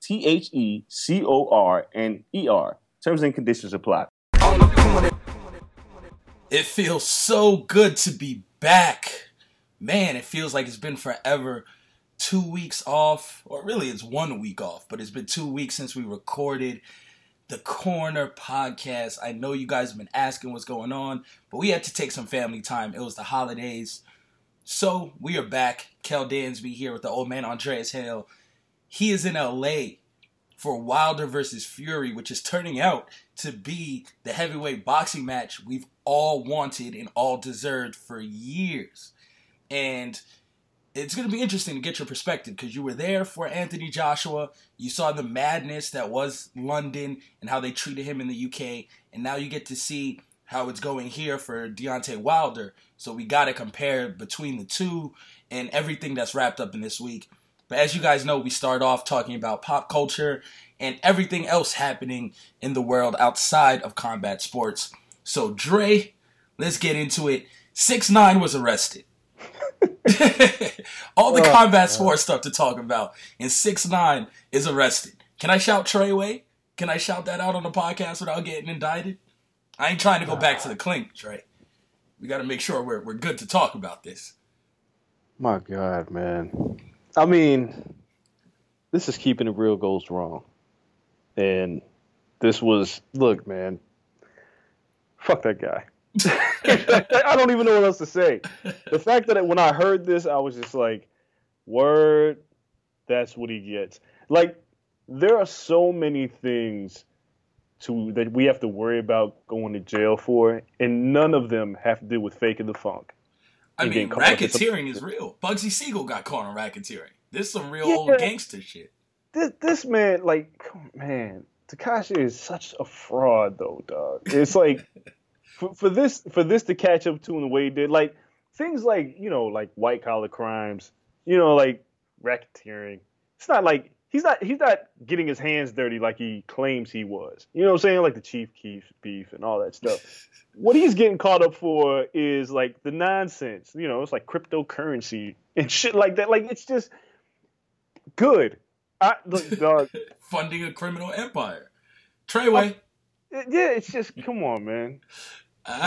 T H E C O R N E R. Terms and conditions apply. It feels so good to be back. Man, it feels like it's been forever. Two weeks off, or really it's one week off, but it's been two weeks since we recorded the Corner podcast. I know you guys have been asking what's going on, but we had to take some family time. It was the holidays. So we are back. Kel Dansby here with the old man Andreas Hale. He is in LA for Wilder versus Fury, which is turning out to be the heavyweight boxing match we've all wanted and all deserved for years. And it's going to be interesting to get your perspective because you were there for Anthony Joshua. You saw the madness that was London and how they treated him in the UK. And now you get to see how it's going here for Deontay Wilder. So we got to compare between the two and everything that's wrapped up in this week. But as you guys know, we start off talking about pop culture and everything else happening in the world outside of combat sports. So, Dre, let's get into it. 6 9 was arrested. All the Oh, combat sports stuff to talk about. And 6 9 is arrested. Can I shout Treyway? Can I shout that out on the podcast without getting indicted? I ain't trying to go back to the clink, Trey. We got to make sure we're, we're good to talk about this. My God, man. I mean, this is keeping it real goes wrong. And this was, look, man, fuck that guy. I don't even know what else to say. The fact that when I heard this, I was just like, word, that's what he gets. Like, there are so many things to that we have to worry about going to jail for, and none of them have to do with faking the funk. I mean, getting caught up in some- racketeering is real. Bugsy Siegel got caught on racketeering. This is some real Yeah. old gangster shit. This this man, like, man, Tekashi is such a fraud, though, dog. It's like for, for this for this to catch up to in the way he did, like things like you know, like white collar crimes, you know, like racketeering. It's not like he's not he's not getting his hands dirty like he claims he was. You know what I'm saying? Like the Chief Keef beef and all that stuff. what he's getting caught up for is like the nonsense. You know, it's like cryptocurrency and shit like that. Like it's just good. I look, dog. Funding a criminal empire. Treyway. Yeah, it's just come on, man.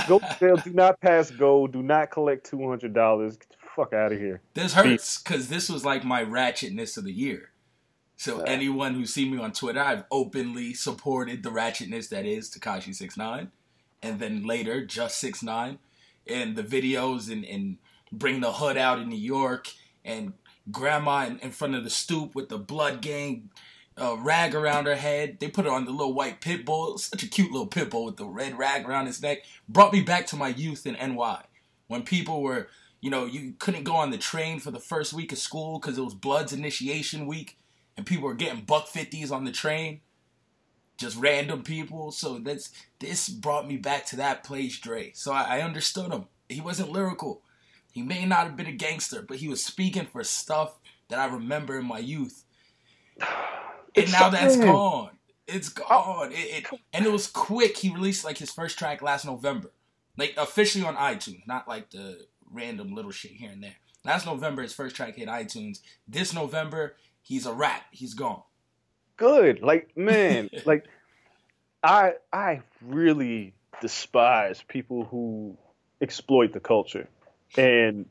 Go jail. Do not pass go. Do not collect two hundred dollars. Get the fuck out of here. This hurts because this was like my ratchetness of the year. So anyone who's seen me on Twitter, I've openly supported the ratchetness that is Tekashi Six Nine, and then later just Six Nine, and the videos and and bring the hood out in New York and grandma in, in front of the stoop with the blood gang uh, rag around her head. They put her on the little white pit bull, such a cute little pit bull with the red rag around his neck. Brought me back to my youth in NY when people were, you know, you couldn't go on the train for the first week of school because it was Blood's initiation week, and people were getting buck fifties on the train. Just random people. So that's this brought me back to that place, Dre. So I, I understood him. He wasn't lyrical. He may not have been a gangster, but he was speaking for stuff that I remember in my youth. And It's now that's gone. It's gone. It, it and it was quick. He released like his first track last November, like officially on iTunes, not like the random little shit here and there. Last November, his first track hit iTunes. This November, he's a rat. He's gone. Good. Like man, like I I really despise people who exploit the culture, and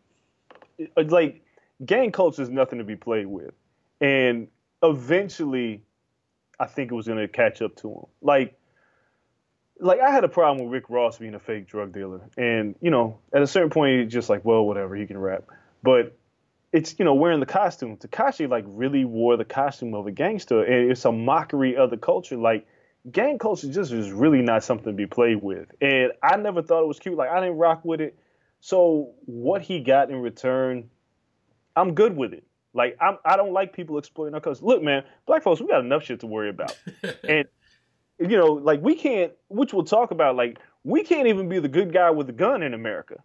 uh, like gang culture is nothing to be played with, and eventually, I think it was gonna catch up to him. Like. Like I had a problem with Rick Ross being a fake drug dealer, and you know, at a certain point, he's just like, well, whatever, he can rap. But it's you know wearing the costume. Tekashi like really wore the costume of a gangster, and it's a mockery of the culture. Like gang culture just is really not something to be played with. And I never thought it was cute. Like I didn't rock with it. So what he got in return, I'm good with it. Like I'm, I don't like people exploiting our culture. Look, man, black folks, we got enough shit to worry about. and you know, like we can't, which we'll talk about. Like we can't even be the good guy with the gun in America.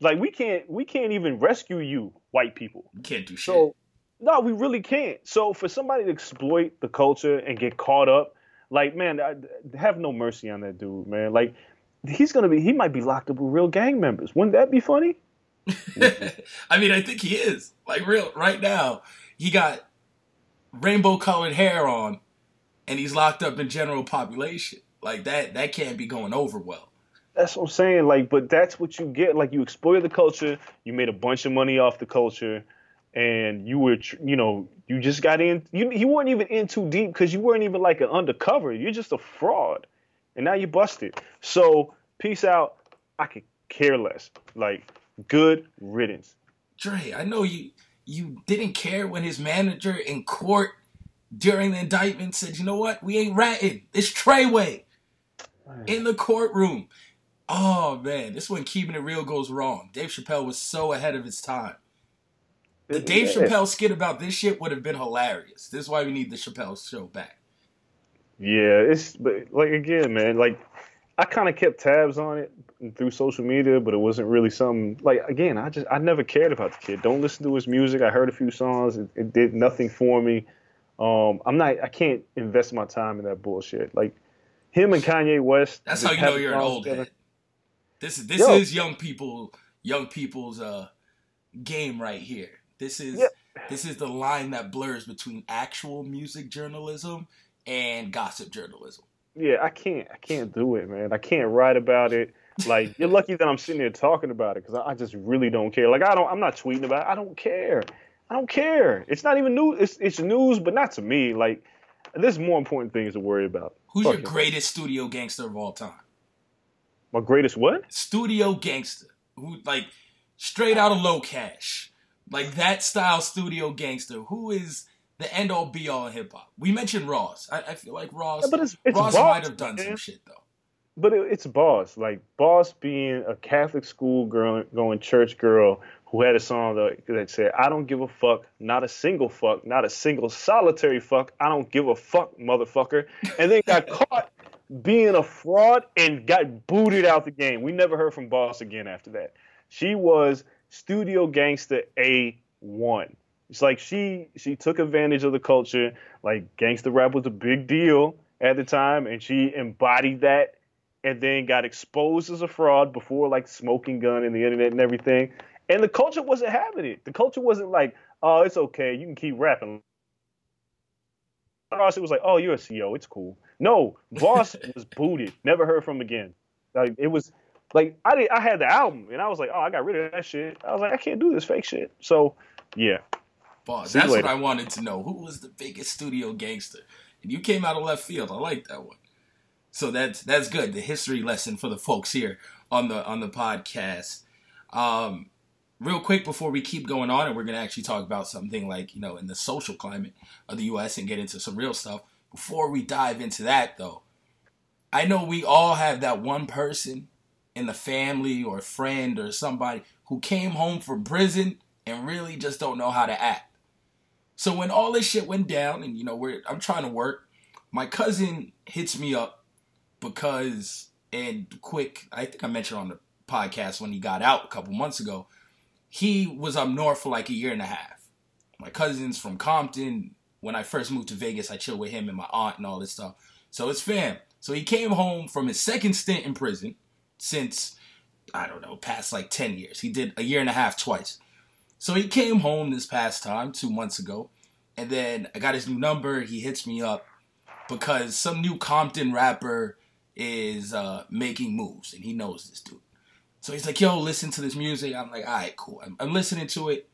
Like we can't, we can't even rescue you, white people. You can't do shit. So no, we really can't. So for somebody to exploit the culture and get caught up, like man, I, have no mercy on that dude, man. Like he's gonna be, he might be locked up with real gang members. Wouldn't that be funny? I mean, I think he is. Like real right now, he got rainbow colored hair on and he's locked up in general population. Like that that can't be going over well. That's what I'm saying. Like, but that's what you get. Like you exploited the culture, you made a bunch of money off the culture, and you were, you know, you just got in. You you weren't even in too deep because you weren't even like an undercover. You're just a fraud, and now you busted. So peace out. I could care less. Like good riddance. Dre, I know you you didn't care when his manager in court during the indictment said, you know what, we ain't ratting. It's Treyway in the courtroom. Oh man, this is when keeping it real goes wrong. Dave Chappelle was so ahead of his time. The Dave Yeah. Chappelle skit about this shit would have been hilarious. This is why we need the Chappelle show back. Yeah, it's but like again, man. Like I kind of kept tabs on it through social media, but it wasn't really something like again. I just I never cared about the kid. Don't listen to his music. I heard a few songs. It, it did nothing for me. Um, I'm not. I can't invest my time in that bullshit. Like him and Kanye West. That's how you know you're an old together. head. This is this Yo. is young people young people's uh game right here. This is Yeah. this is the line that blurs between actual music journalism and gossip journalism. Yeah, I can't. I can't do it, man. I can't write about it. Like you're lucky that I'm sitting here talking about it because I, I just really don't care. Like I don't. I'm not tweeting about. it. I don't care. I don't care. It's not even news. It's it's news, but not to me. Like there's more important things to worry about. Who's Fuck your greatest studio gangster of all time? My greatest what? Studio gangster. Who like straight out of low cash. Like that style studio gangster. Who is the end all be all in hip hop. We mentioned Ross. I, I feel like Ross. Yeah, but it's, it's Ross Boss, might have done man. some shit though. But it, it's Boss, like Boss being a Catholic school girl, going church girl who had a song that, that said, "I don't give a fuck, not a single fuck, not a single solitary fuck. I don't give a fuck, motherfucker," and then got caught being a fraud and got booted out the game. We never heard from Boss again after that. She was studio gangster A one. It's like she she took advantage of the culture. Like gangster rap was a big deal at the time, and she embodied that, and then got exposed as a fraud before like smoking gun and the internet and everything. And the culture wasn't having it. The culture wasn't like, oh, it's okay, you can keep rapping. Boss, it was like, oh, you're a CEO, it's cool. No, Boss was booted. Never heard from again. Like it was like I did, I had the album and I was like, oh, I got rid of that shit. I was like, I can't do this fake shit. So yeah, Boss. That's what. I wanted to know. Who was the biggest studio gangster? And you came out of left field. I like that one. So that's that's good. The history lesson for the folks here on the on the podcast. Um, real quick before we keep going on, and we're gonna actually talk about something like you know in the social climate of the U.S. and get into some real stuff. Before we dive into that, though, I know we all have that one person in the family or friend or somebody who came home from prison and really just don't know how to act. So when all this shit went down, and you know, we're I'm trying to work, my cousin hits me up because, and quick, I think I mentioned on the podcast when he got out a couple months ago, he was up north for like a year and a half. My cousin's from Compton. When I first moved to Vegas, I chilled with him and my aunt and all this stuff. So it's fam. So he came home from his second stint in prison since, I don't know, past like 10 years. He did a year and a half twice. So he came home this past time, two months ago, and then I got his new number. He hits me up because some new Compton rapper is uh, making moves, and he knows this dude. So he's like, "Yo, listen to this music." I'm like, "All right, cool." I'm, I'm listening to it,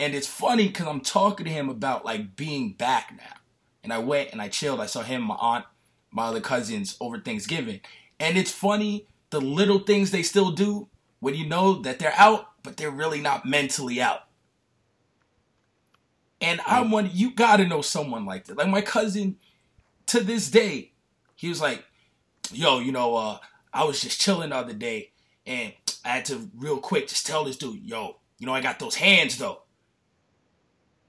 and it's funny because I'm talking to him about like being back now. And I went and I chilled. I saw him, my aunt, my other cousins over Thanksgiving, and it's funny the little things they still do when you know that they're out, but they're really not mentally out. And I'm one, you gotta know someone like that. Like my cousin, to this day, he was like, "Yo, you know, uh, I was just chilling the other day, and I had to real quick just tell this dude, yo, you know, I got those hands though."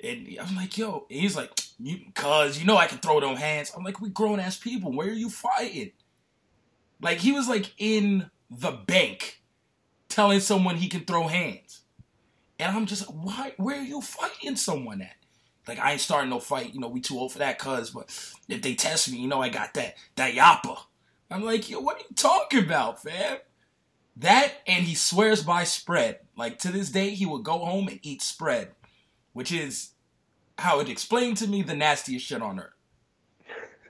And I'm like, "Yo," and he's like, "You, cuz you know I can throw them hands." I'm like, "We grown ass people. Where are you fighting?" Like he was like in the bank, telling someone he can throw hands. And I'm just like, why? Where are you fighting someone at? Like I ain't starting no fight. You know, we too old for that, cuz. But if they test me, you know, I got that that yappa. I'm like, yo, what are you talking about, fam? That and he swears by spread. Like to this day, he would go home and eat spread, which is how it explained to me the nastiest shit on earth.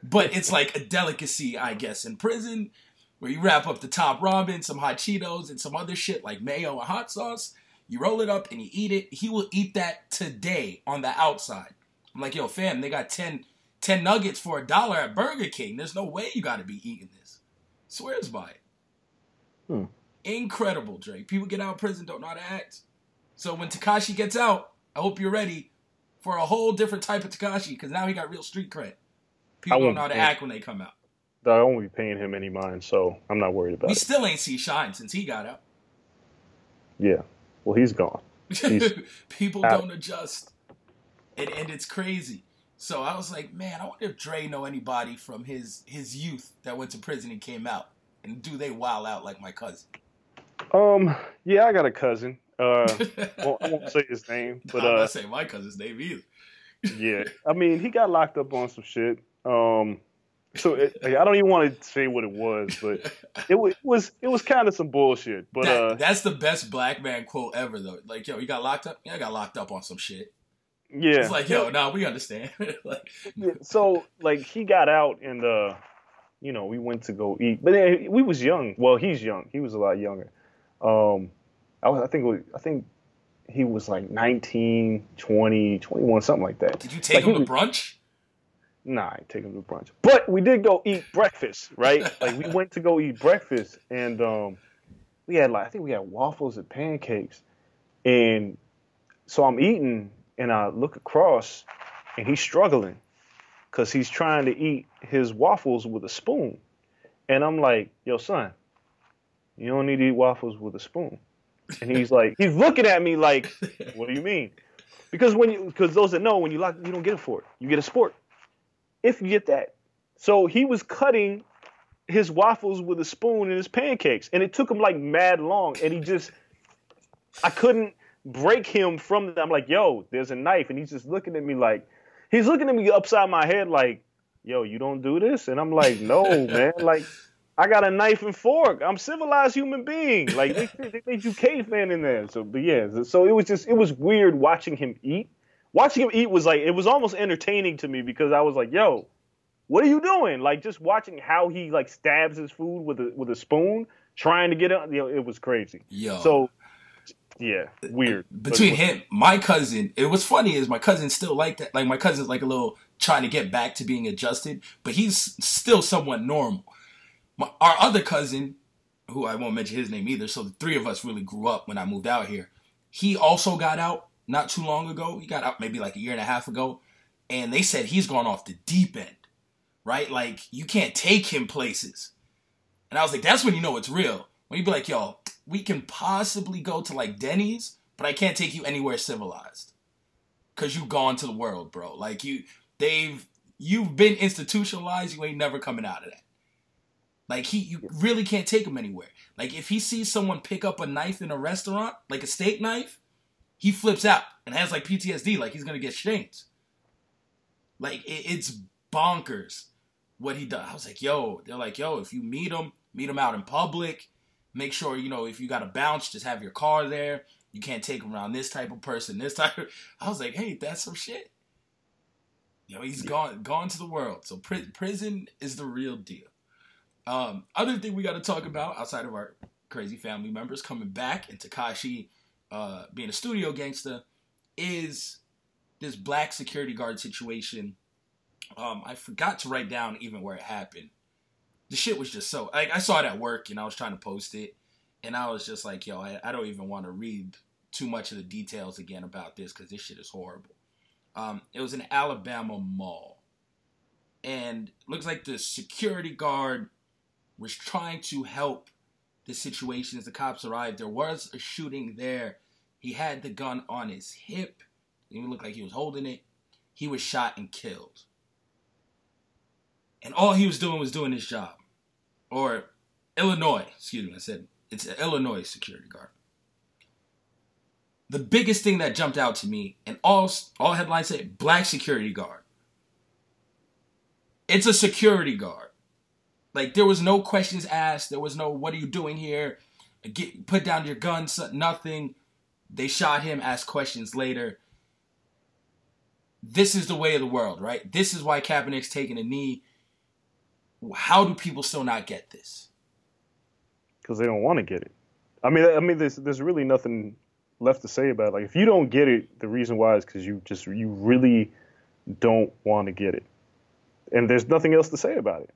But it's like a delicacy, I guess, in prison, where you wrap up the top ramen, some hot Cheetos, and some other shit like mayo and hot sauce. You roll it up and you eat it. He will eat that today on the outside. I'm like, yo, fam, they got 10, 10 nuggets for a dollar at Burger King. There's no way you got to be eating this. Swears by it. Hmm. Incredible, Drake. People get out of prison, don't know how to act. So when Tekashi gets out, I hope you're ready for a whole different type of Tekashi because now he got real street cred. People don't know how to act when they come out. I won't be paying him any mind, so I'm not worried about We it. still ain't see Shyne since he got out. Yeah, well, he's gone. He's People out. don't adjust, and and it's crazy. So I was like, man, I wonder if Dre know anybody from his his youth that went to prison and came out, and do they wild out like my cousin? Um, yeah, I got a cousin. Uh, well, I won't say his name, but I'm uh, not saying my cousin's name either. yeah, I mean, he got locked up on some shit. Um, so it, I don't even want to say what it was, but it was it was, it was kind of some bullshit. But That- uh, that's the best black man quote ever, though. Like, yo, you got locked up? Yeah, I got locked up on some shit. yeah, It's like, yo, nah, we understand. like, Yeah, so like he got out and uh you know we went to go eat but uh, we was young well he's young he was a lot younger um i was i think was, i think he was like 19 20 21 something like that did you take Like, him to was- brunch? nah i take him to brunch but we did go eat breakfast right like we went to go eat breakfast and um we had like i think we had waffles and pancakes and so i'm eating and i look across and he's struggling because he's trying to eat his waffles with a spoon. And I'm like, yo, son, you don't need to eat waffles with a spoon. And he's like, he's looking at me like, what do you mean? Because when you, because those that know, when you lock, you don't get a fork, you get a sport. If you get that. So he was cutting his waffles with a spoon and his pancakes, and it took him like mad long, and he just, I couldn't break him from that. I'm like, yo, there's a knife, and he's just looking at me like, he's looking at me upside my head like, yo, you don't do this, and I'm like, no, man, like. I got a knife and fork. I'm civilized human being. Like they, they made you caveman in there. So, but yeah. So it was just it was weird watching him eat. Watching him eat was like it was almost entertaining to me because I was like, yo, what are you doing? Like just watching how he like stabs his food with a with a spoon, trying to get it. You know, it was crazy. Yo. So yeah, weird. Between But- him, my cousin, it was funny is my cousin still like that. Like my cousin's like a little trying to get back to being adjusted, but he's still somewhat normal. My, our other cousin, who I won't mention his name either, so the three of us really grew up when I moved out here. He also got out not too long ago. He got out maybe like a year and a half ago, and they said he's gone off the deep end, right? Like you can't take him places. And I was like, that's when you know it's real. When you be like, yo, we can possibly go to like Denny's, but I can't take you anywhere civilized. Cause you've gone to the world, bro. Like you they've you've been institutionalized, you ain't never coming out of that. Like he you really can't take him anywhere. Like if he sees someone pick up a knife in a restaurant, like a steak knife, he flips out and has like PTSD, like he's gonna get shanked. Like it, it's bonkers what he does. I was like, yo, they're like, yo, if you meet him, meet him out in public. Make sure, you know, if you got a bounce, just have your car there. You can't take him around this type of person, this type of. I was like, hey, that's some shit. You know, he's gone gone to the world. So pri- prison is the real deal. Um, other thing we got to talk about outside of our crazy family members coming back and Tekashi uh, being a studio gangster is this black security guard situation. Um, I forgot to write down even where it happened. The shit was just so. Like, I saw it at work and I was trying to post it, and I was just like, yo, I, I don't even want to read too much of the details again about this because this shit is horrible. Um, it was an Alabama mall, and looks like the security guard was trying to help the situation as the cops arrived. There was a shooting there. He had the gun on his hip. It looked like he was holding it. He was shot and killed. And all he was doing was doing his job. Or Illinois, excuse me, I said it's an Illinois security guard. The biggest thing that jumped out to me, and all all headlines say black security guard. It's a security guard. Like there was no questions asked. There was no "What are you doing here?" Get put down your gun. Nothing. They shot him. Asked questions later. This is the way of the world, right? This is why Kaepernick's taking a knee. How do people still not get this? because they don't want to get it. I mean, I mean, there's there's really nothing left to say about it. Like, if you don't get it, the reason why is because you just you really don't want to get it, and there's nothing else to say about it.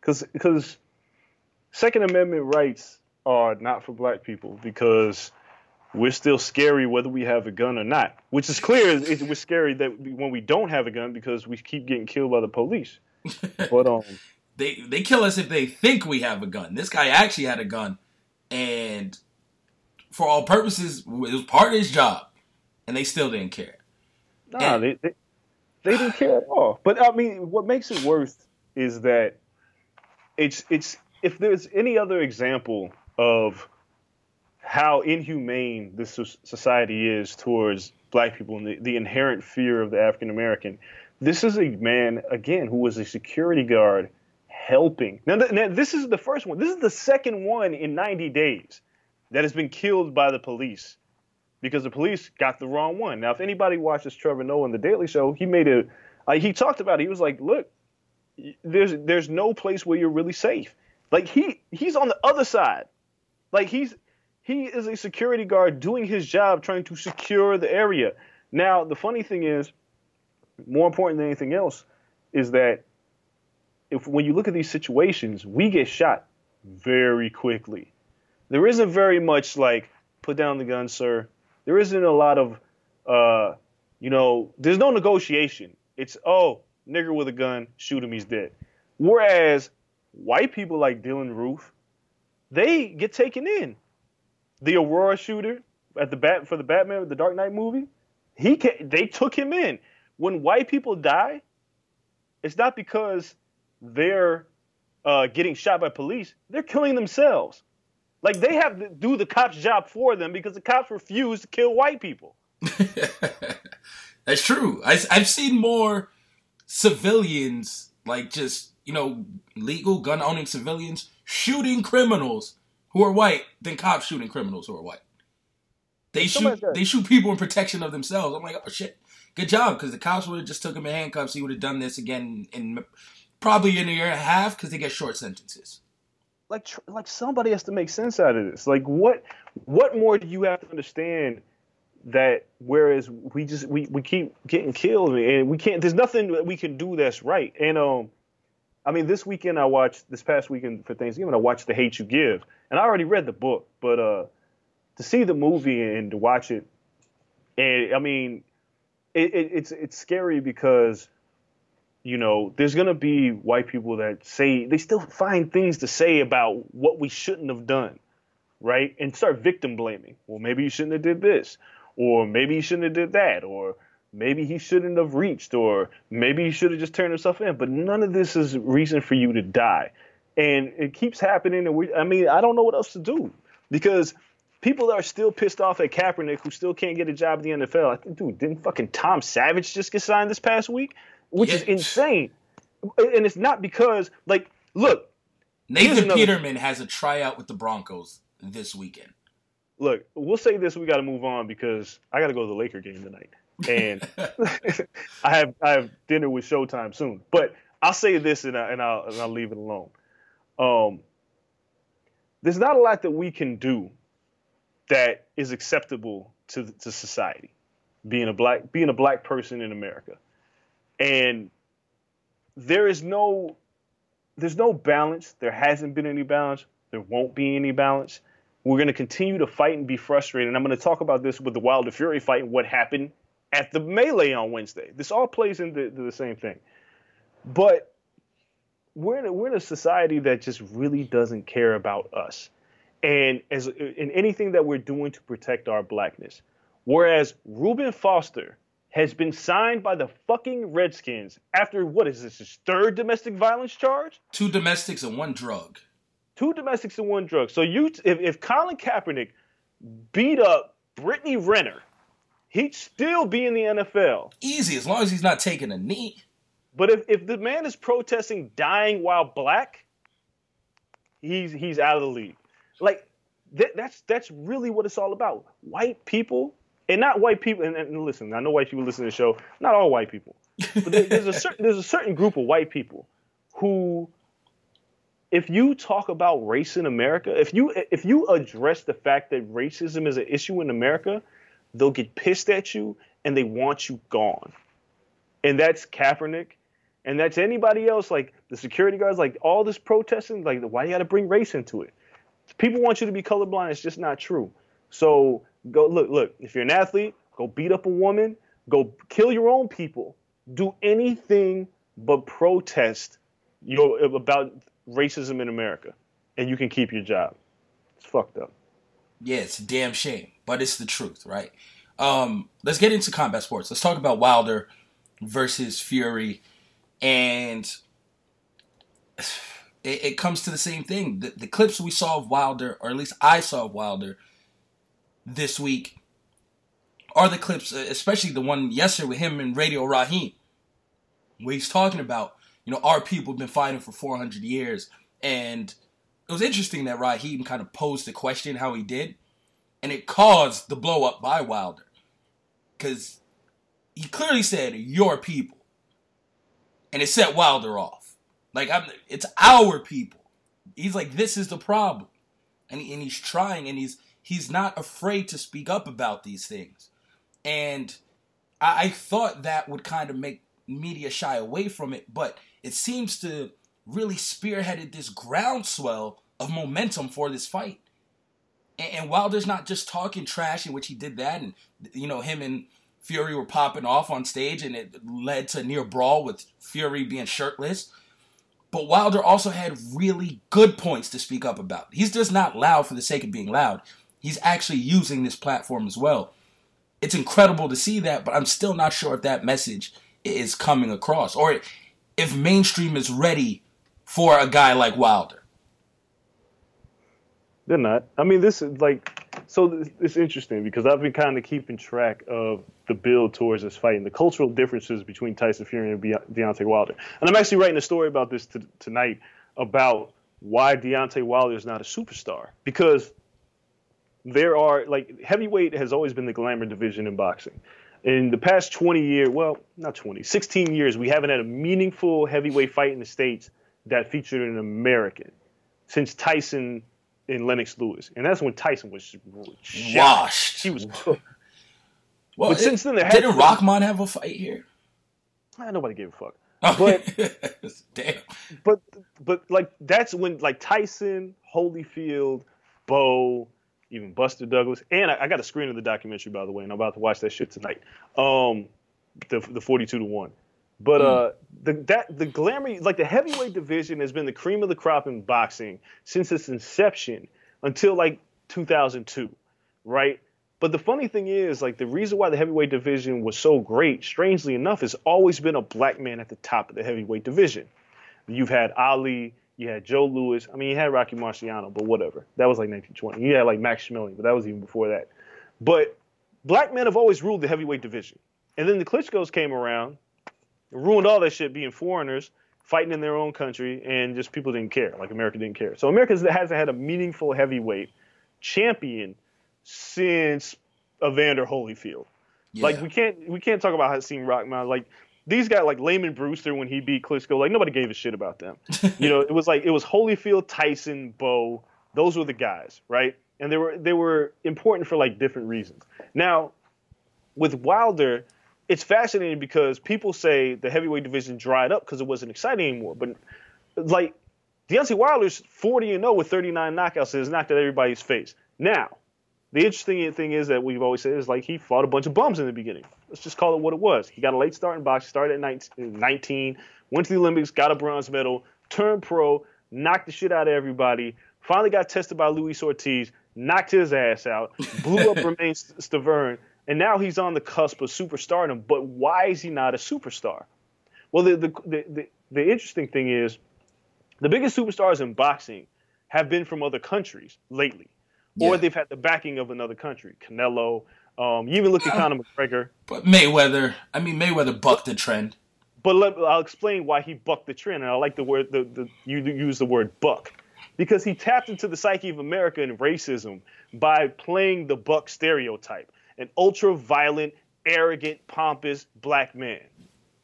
Because because Second Amendment rights are not for black people because we're still scary whether we have a gun or not. Which is clear. Is we're scary that when we don't have a gun because we keep getting killed by the police. But um. They they kill us if they think we have a gun. This guy actually had a gun, and for all purposes, it was part of his job, and they still didn't care. Nah, And- they, they they didn't care at all. But I mean, what makes it worse is that it's it's if there's any other example of how inhumane this society is towards black people and the, the inherent fear of the African American, this is a man again who was a security guard helping. Now, th- now this is the first one. This is the second one in 90 days that has been killed by the police because the police got the wrong one. Now, if anybody watches Trevor Noah on the Daily Show, he made a uh, he talked about it. He was like, "Look, there's there's no place where you're really safe. Like he he's on the other side. Like he's he is a security guard doing his job, trying to secure the area. Now, the funny thing is, more important than anything else, is that if when you look at these situations, we get shot very quickly. There isn't very much like put down the gun, sir. There isn't a lot of, uh, you know, there's no negotiation. It's oh, nigger with a gun, shoot him, he's dead. Whereas white people like Dylann Roof, they get taken in. The Aurora shooter at the bat for the Batman the Dark Knight movie, he they took him in. When white people die, it's not because they're uh, getting shot by police; they're killing themselves. Like they have to do the cops' job for them because the cops refuse to kill white people. That's true. I, I've seen more civilians, like just you know, legal gun owning civilians shooting criminals who are white than cops shooting criminals who are white. They shoot they shoot people in protection of themselves. I'm like, oh shit, good job, because the cops would have just took him in handcuffs. He would have done this again in probably in a year and a half because they get short sentences. Like like somebody has to make sense out of this. Like what what more do you have to understand? That whereas we just we, we keep getting killed and we can't there's nothing that we can do that's right. And um I mean, this weekend I watched this past weekend for Thanksgiving. I watched The Hate You Give, and I already read the book, but uh, to see the movie and to watch it, and I mean, it, it, it's it's scary because you know there's gonna be white people that say they still find things to say about what we shouldn't have done, right? And start victim blaming. Well, maybe you shouldn't have did this, or maybe he shouldn't have did that, or maybe he shouldn't have reached or maybe he should have just turned himself in but none of this is reason for you to die and it keeps happening and we i mean i don't know what else to do because people are still pissed off at Kaepernick who still can't get a job in the NFL. I think dude, didn't fucking Tom Savage just get signed this past week? Which yes. is insane. And it's not because like look, Nathan Peterman has a tryout with the Broncos this weekend. Look, we'll say this we got to move on because I got to go to the Laker game tonight and I have I have dinner with Showtime soon. But I'll say this and, I, and I'll and I'll leave it alone. Um, there's not a lot that we can do that is acceptable to to society. Being a black being a black person in America, and there is no there's no balance. There hasn't been any balance. There won't be any balance. We're going to continue to fight and be frustrated. And I'm going to talk about this with the Wilder Fury fight and what happened at the melee on Wednesday. This all plays into the same thing. But we're in, a, we're in a society that just really doesn't care about us. And as in anything that we're doing to protect our blackness. Whereas Reuben Foster has been signed by the fucking Redskins after what is this, his third domestic violence charge? Two domestics and one drug. Two domestics and one drug. So you, if, if Colin Kaepernick beat up Brittany Renner he'd still be in the NFL. Easy, as long as he's not taking a knee. But if, if the man is protesting dying while black, he's he's out of the league. Like that, that's that's really what it's all about. White people, and not white people. And, and listen, I know white people listen to the show. Not all white people, but there, there's a certain there's a certain group of white people who, if you talk about race in America, if you if you address the fact that racism is an issue in America, they'll get pissed at you and they want you gone. And that's Kaepernick. And that's anybody else, like the security guards, like all this protesting, like why you got to bring race into it? People want you to be colorblind. It's just not true. So go look, look. If you're an athlete, go beat up a woman, go kill your own people, do anything but protest, you about racism in America, and you can keep your job. It's fucked up. Yeah, it's a damn shame, but it's the truth, right? Um, let's get into combat sports. Let's talk about Wilder versus Fury, and it, it comes to the same thing. The, the, clips we saw of Wilder, or at least I saw of Wilder this week, are the clips, especially the one yesterday with him and Radio Raheem, where he's talking about, you know, our people have been fighting for 400 years, and it was interesting that Raheem kind of posed the question how he did, and it caused the blow up by Wilder. Because he clearly said, Your people. And it set Wilder off. Like, I'm, it's our people. He's like, This is the problem. And, he, and he's trying, and he's he's not afraid to speak up about these things. And I, I thought that would kind of make media shy away from it, but it seems to really spearheaded this groundswell of momentum for this fight. And, and Wilder's not just talking trash, in which he did that, and you know him and Fury were popping off on stage, and it led to near brawl with Fury being shirtless. But Wilder also had really good points to speak up about. He's just not loud for the sake of being loud. He's actually using this platform as well. It's incredible to see that, but I'm still not sure if that message is coming across or if mainstream is ready for a guy like Wilder. They're not. I mean, this is like so. It's interesting because I've been kind of keeping track of the build towards this fight and the cultural differences between Tyson Fury and Deontay Wilder. And I'm actually writing a story about this t- tonight about why Deontay Wilder is not a superstar because there are like heavyweight has always been the glamour division in boxing. In the past 20 years, well, not 20, 16 years, we haven't had a meaningful heavyweight fight in the states that featured an American since Tyson and Lennox Lewis, and that's when Tyson was washed. He was cooked. Well, but it, since then, there didn't Rahman have a fight here? Ah, nobody gave a fuck. But damn. But but like that's when like Tyson, Holyfield, Bowe, even Buster Douglas, and I, I, got a screen of the documentary by the way, and I'm about to watch that shit tonight. Um, the the 42 to one. But mm. uh, the that the glamour like the heavyweight division has been the cream of the crop in boxing since its inception until like 2002, right? But the funny thing is, like, the reason why the heavyweight division was so great, strangely enough, has always been a black man at the top of the heavyweight division. You've had Ali, you had Joe Louis. I mean, you had Rocky Marciano, but whatever. That was like 1920. You had like Max Schmeling, but that was even before that. But black men have always ruled the heavyweight division. And then the Klitschko's came around, ruined all that shit being foreigners, fighting in their own country, and just people didn't care. Like America didn't care. So America hasn't had a meaningful heavyweight champion – since Evander Holyfield. Yeah. Like we can't we can't talk about Hakeem Rahman. Like these guys, like Lamon Brewster when he beat Klitschko, like nobody gave a shit about them. you know, it was like it was Holyfield, Tyson, Bowe. Those were the guys, right? And they were they were important for like different reasons. Now, with Wilder, it's fascinating because people say the heavyweight division dried up because it wasn't exciting anymore. But like Deontay Wilder's 40 and 0 with 39 knockouts has knocked out everybody's face. Now, the interesting thing is that we've always said is like he fought a bunch of bums in the beginning. Let's just call it what it was. He got a late start in boxing, started at 19, went to the Olympics, got a bronze medal, turned pro, knocked the shit out of everybody, finally got tested by Luis Ortiz, knocked his ass out, blew up Bermane Stiverne, and now he's on the cusp of superstardom. But why is he not a superstar? Well, the, the, the, the, the interesting thing is the biggest superstars in boxing have been from other countries lately yeah. or they've had the backing of another country. Canelo. Um, you even look at Conor McGregor. But Mayweather, I mean Mayweather bucked the trend. But let, I'll explain why he bucked the trend, and I like the word the, the you use the word buck because he tapped into the psyche of America and racism by playing the buck stereotype, an ultra violent, arrogant, pompous black man,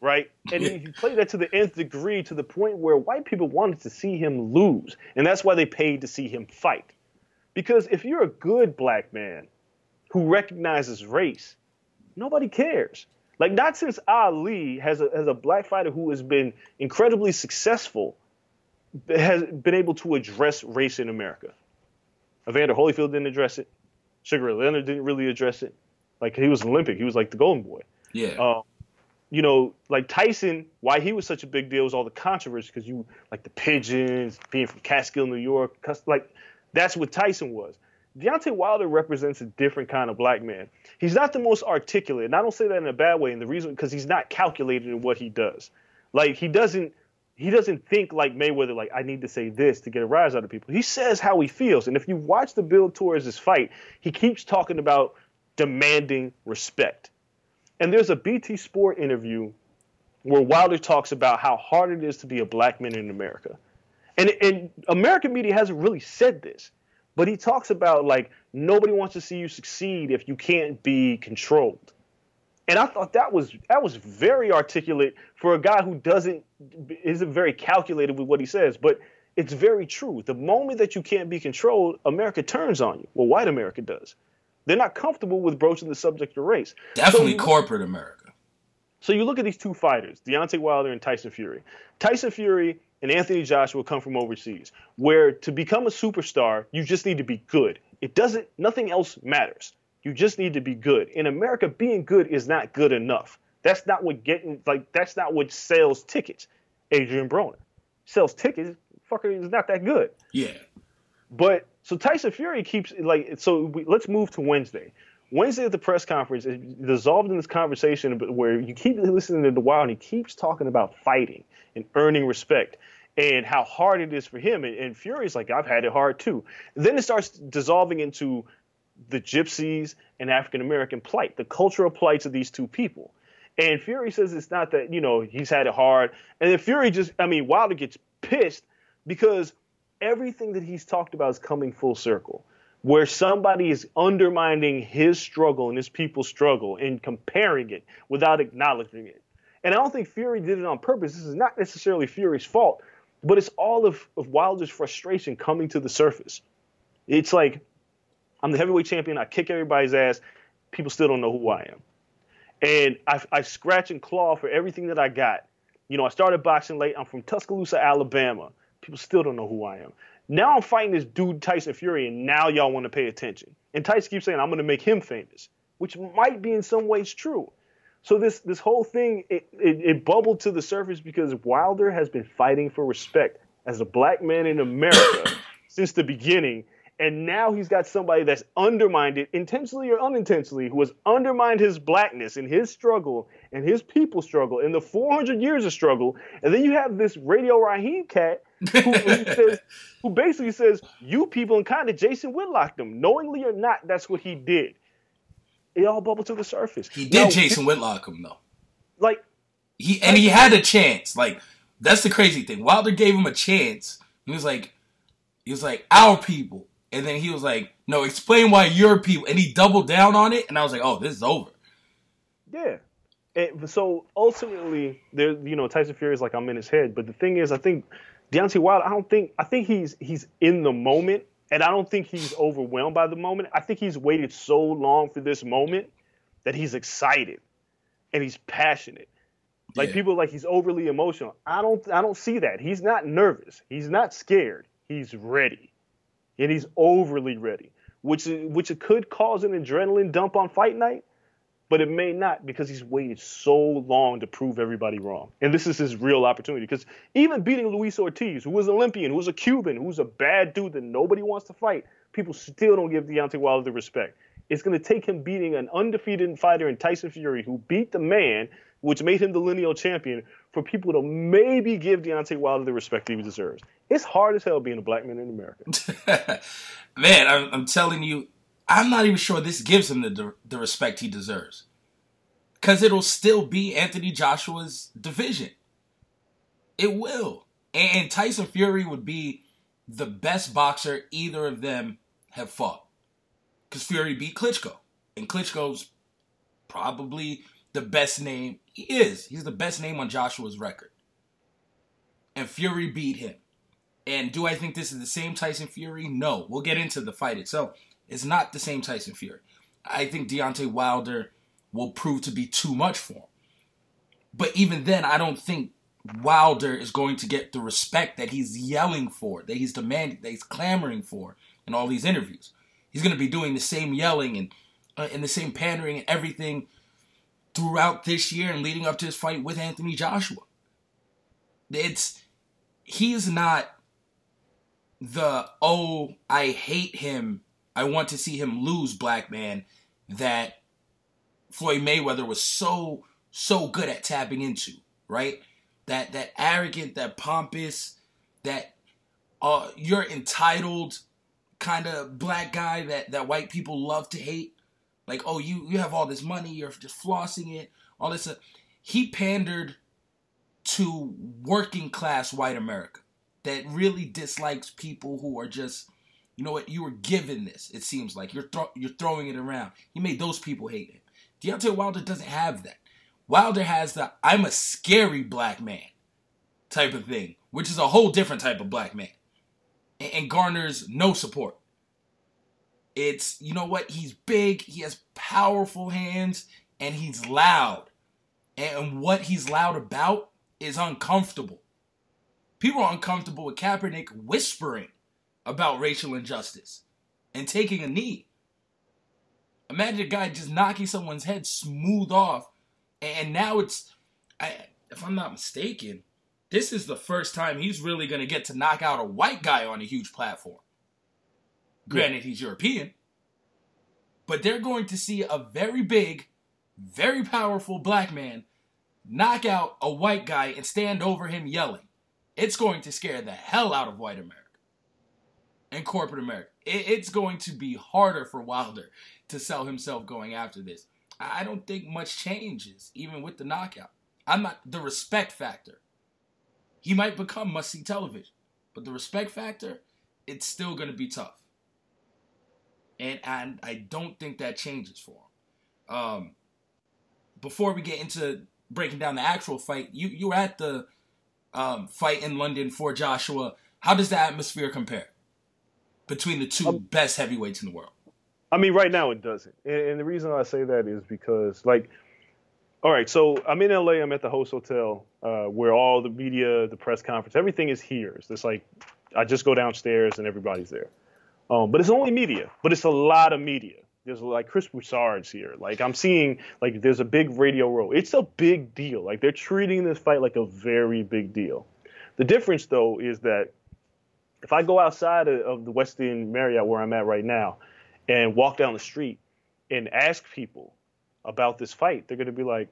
right? And he played that to the nth degree to the point where white people wanted to see him lose, and that's why they paid to see him fight. Because if you're a good black man who recognizes race, nobody cares. Like not since Ali has a, has a black fighter who has been incredibly successful has been able to address race in America. Evander Holyfield didn't address it. Sugar Ray Leonard didn't really address it. Like he was an Olympic, he was like the golden boy. Yeah. Um, you know, like Tyson, why he was such a big deal was all the controversy because you like the pigeons, being from Catskill, New York, like that's what Tyson was. Deontay Wilder represents a different kind of black man. He's not the most articulate, and I don't say that in a bad way. And the reason because he's not calculated in what he does. Like he doesn't he doesn't think like Mayweather. Like I need to say this to get a rise out of people. He says how he feels, and if you watch the build towards this fight, he keeps talking about demanding respect. And there's a BT Sport interview where Wilder talks about how hard it is to be a black man in America. And, and American media hasn't really said this, but he talks about like nobody wants to see you succeed if you can't be controlled. And I thought that was that was very articulate for a guy who doesn't isn't very calculated with what he says, but it's very true. The moment that you can't be controlled, America turns on you. Well, white America does. They're not comfortable with broaching the subject of race. Definitely so corporate America. So you look at these two fighters, Deontay Wilder and Tyson Fury. Tyson Fury and Anthony Joshua come from overseas, where to become a superstar, you just need to be good. It doesn't, nothing else matters. You just need to be good. In America, being good is not good enough. That's not what getting like that's not what sells tickets. Adrien Broner sells tickets. Fucker is not that good. Yeah. But so Tyson Fury keeps like so. We, let's move to Wednesday. Wednesday at the press conference is dissolved in this conversation where you keep listening to the Wild and he keeps talking about fighting and earning respect and how hard it is for him. And, and Fury's like, I've had it hard too. And then it starts dissolving into the gypsies and African American plight, the cultural plights of these two people. And Fury says it's not that, you know, he's had it hard. And then Fury just, I mean, Wilder gets pissed because everything that he's talked about is coming full circle. Where somebody is undermining his struggle and his people's struggle and comparing it without acknowledging it. And I don't think Fury did it on purpose. This is not necessarily Fury's fault, but it's all of, of Wilder's frustration coming to the surface. It's like, I'm the heavyweight champion. I kick everybody's ass. People still don't know who I am. And I, I scratch and claw for everything that I got. You know, I started boxing late. I'm from Tuscaloosa, Alabama. People still don't know who I am. Now I'm fighting this dude, Tyson Fury, and now y'all want to pay attention. And Tyson keeps saying, I'm going to make him famous, which might be in some ways true. So this this whole thing it, it, it, bubbled to the surface because Wilder has been fighting for respect as a black man in America since the beginning, and now he's got somebody that's undermined it intentionally or unintentionally, who has undermined his blackness and his struggle and his people's struggle in the 400 years of struggle. And then you have this Radio Raheem cat who, who, says, who basically says, "You people," and kind of Jason Whitlock them, knowingly or not. That's what he did. It all bubbled to the surface. He did now, Jason Whitlock him though. Like he and he had a chance. Like that's the crazy thing. Wilder gave him a chance. And he was like, he was like, our people. And then he was like, no, explain why your people. And he doubled down on it. And I was like, oh, this is over. Yeah. And so ultimately, there, you know, Tyson Fury is like, I'm in his head. But the thing is, I think Deontay Wilder, I don't think, I think he's he's in the moment. And I don't think he's overwhelmed by the moment. I think he's waited so long for this moment that he's excited and he's passionate. Like yeah. people like he's overly emotional. I don't I don't see that. He's not nervous. He's not scared. He's ready and he's overly ready, which which could cause an adrenaline dump on fight night, but it may not because he's waited so long to prove everybody wrong. And this is his real opportunity because even beating Luis Ortiz, who was an Olympian, who was a Cuban, who's a bad dude that nobody wants to fight, people still don't give Deontay Wilder the respect. It's going to take him beating an undefeated fighter in Tyson Fury, who beat the man, which made him the lineal champion, for people to maybe give Deontay Wilder the respect he deserves. It's hard as hell being a black man in America. man, I'm, I'm, telling you, I'm not even sure this gives him the the respect he deserves, because it'll still be Anthony Joshua's division. It will, and Tyson Fury would be the best boxer either of them have fought, because Fury beat Klitschko, and Klitschko's probably the best name. He is. He's the best name on Joshua's record. And Fury beat him. And do I think this is the same Tyson Fury? No. We'll get into the fight itself. It's not the same Tyson Fury. I think Deontay Wilder will prove to be too much for him. But even then, I don't think Wilder is going to get the respect that he's yelling for, that he's demanding, that he's clamoring for in all these interviews. He's going to be doing the same yelling and uh, and the same pandering and everything throughout this year and leading up to his fight with Anthony Joshua. It's he's not the oh I hate him, I want to see him lose black man that Floyd Mayweather was so so good at tapping into, right? That that arrogant, that pompous, that uh you're entitled kind of black guy that that white people love to hate like, oh, you you have all this money, you're just flossing it, all this. Uh, he pandered to working class white America that really dislikes people who are just, you know what, you were given this. It seems like you're thro- you're throwing it around. He made those people hate him. Deontay Wilder doesn't have that. Wilder has the I'm a scary black man type of thing, which is a whole different type of black man, and, and garners no support. It's, you know what? He's big, he has powerful hands, and he's loud. And what he's loud about is uncomfortable. People are uncomfortable with Kaepernick whispering about racial injustice and taking a knee. Imagine a guy just knocking someone's head smooth off, and now it's, I, if I'm not mistaken, this is the first time he's really going to get to knock out a white guy on a huge platform. Granted, he's European, but they're going to see a very big, very powerful black man knock out a white guy and stand over him yelling. It's going to scare the hell out of white America and corporate America. It's going to be harder for Wilder to sell himself going after this. I don't think much changes, even with the knockout. I'm not the respect factor. He might become must see television, but the respect factor, it's still going to be tough. And, and I don't think that changes for him. Um, before we get into breaking down the actual fight, you you were at the um, fight in London for Joshua. How does the atmosphere compare between the two um, best heavyweights in the world? I mean, right now it doesn't, and, and the reason I say that is because, like, all right, so I'm in LA. I'm at the host hotel uh, where all the media, the press conference, everything is here. It's like I just go downstairs and everybody's there. Um, but it's only media, but it's a lot of media. There's like Chris Broussard's here. Like I'm seeing like there's a big radio row. It's a big deal. Like they're treating this fight like a very big deal. The difference though is that if I go outside of, of the Westin Marriott where I'm at right now and walk down the street and ask people about this fight, they're going to be like,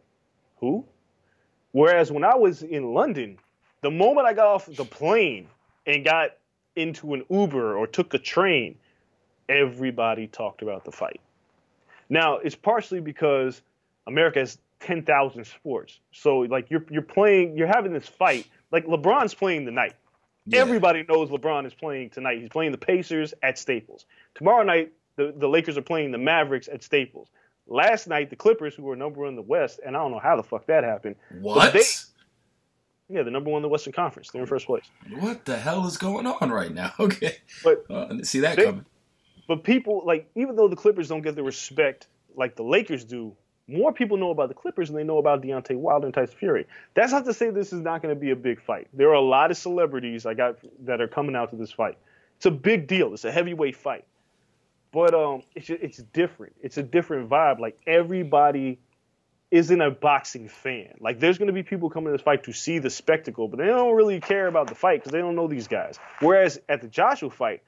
"Who?" Whereas when I was in London, the moment I got off the plane and got into an Uber or took a train, everybody talked about the fight. Now, it's partially because America has 10,000 sports. So like you're you're playing you're having this fight. Like LeBron's playing tonight. Yeah. Everybody knows LeBron is playing tonight. He's playing the Pacers at Staples. Tomorrow night the, the Lakers are playing the Mavericks at Staples. Last night the Clippers who were number one in the West and I don't know how the fuck that happened. What? They, yeah, the number one in the Western Conference. They're in first place. What the hell is going on right now? Okay, but uh, see that they, coming. But people like even though the Clippers don't get the respect like the Lakers do, more people know about the Clippers than they know about Deontay Wilder and Tyson Fury. That's not to say this is not going to be a big fight. There are a lot of celebrities I got that are coming out to this fight. It's a big deal. It's a heavyweight fight, but um, it's it's different. It's a different vibe. Like everybody isn't a boxing fan. Like there's going to be people coming to this fight to see the spectacle, but they don't really care about the fight because they don't know these guys. Whereas at the Joshua fight,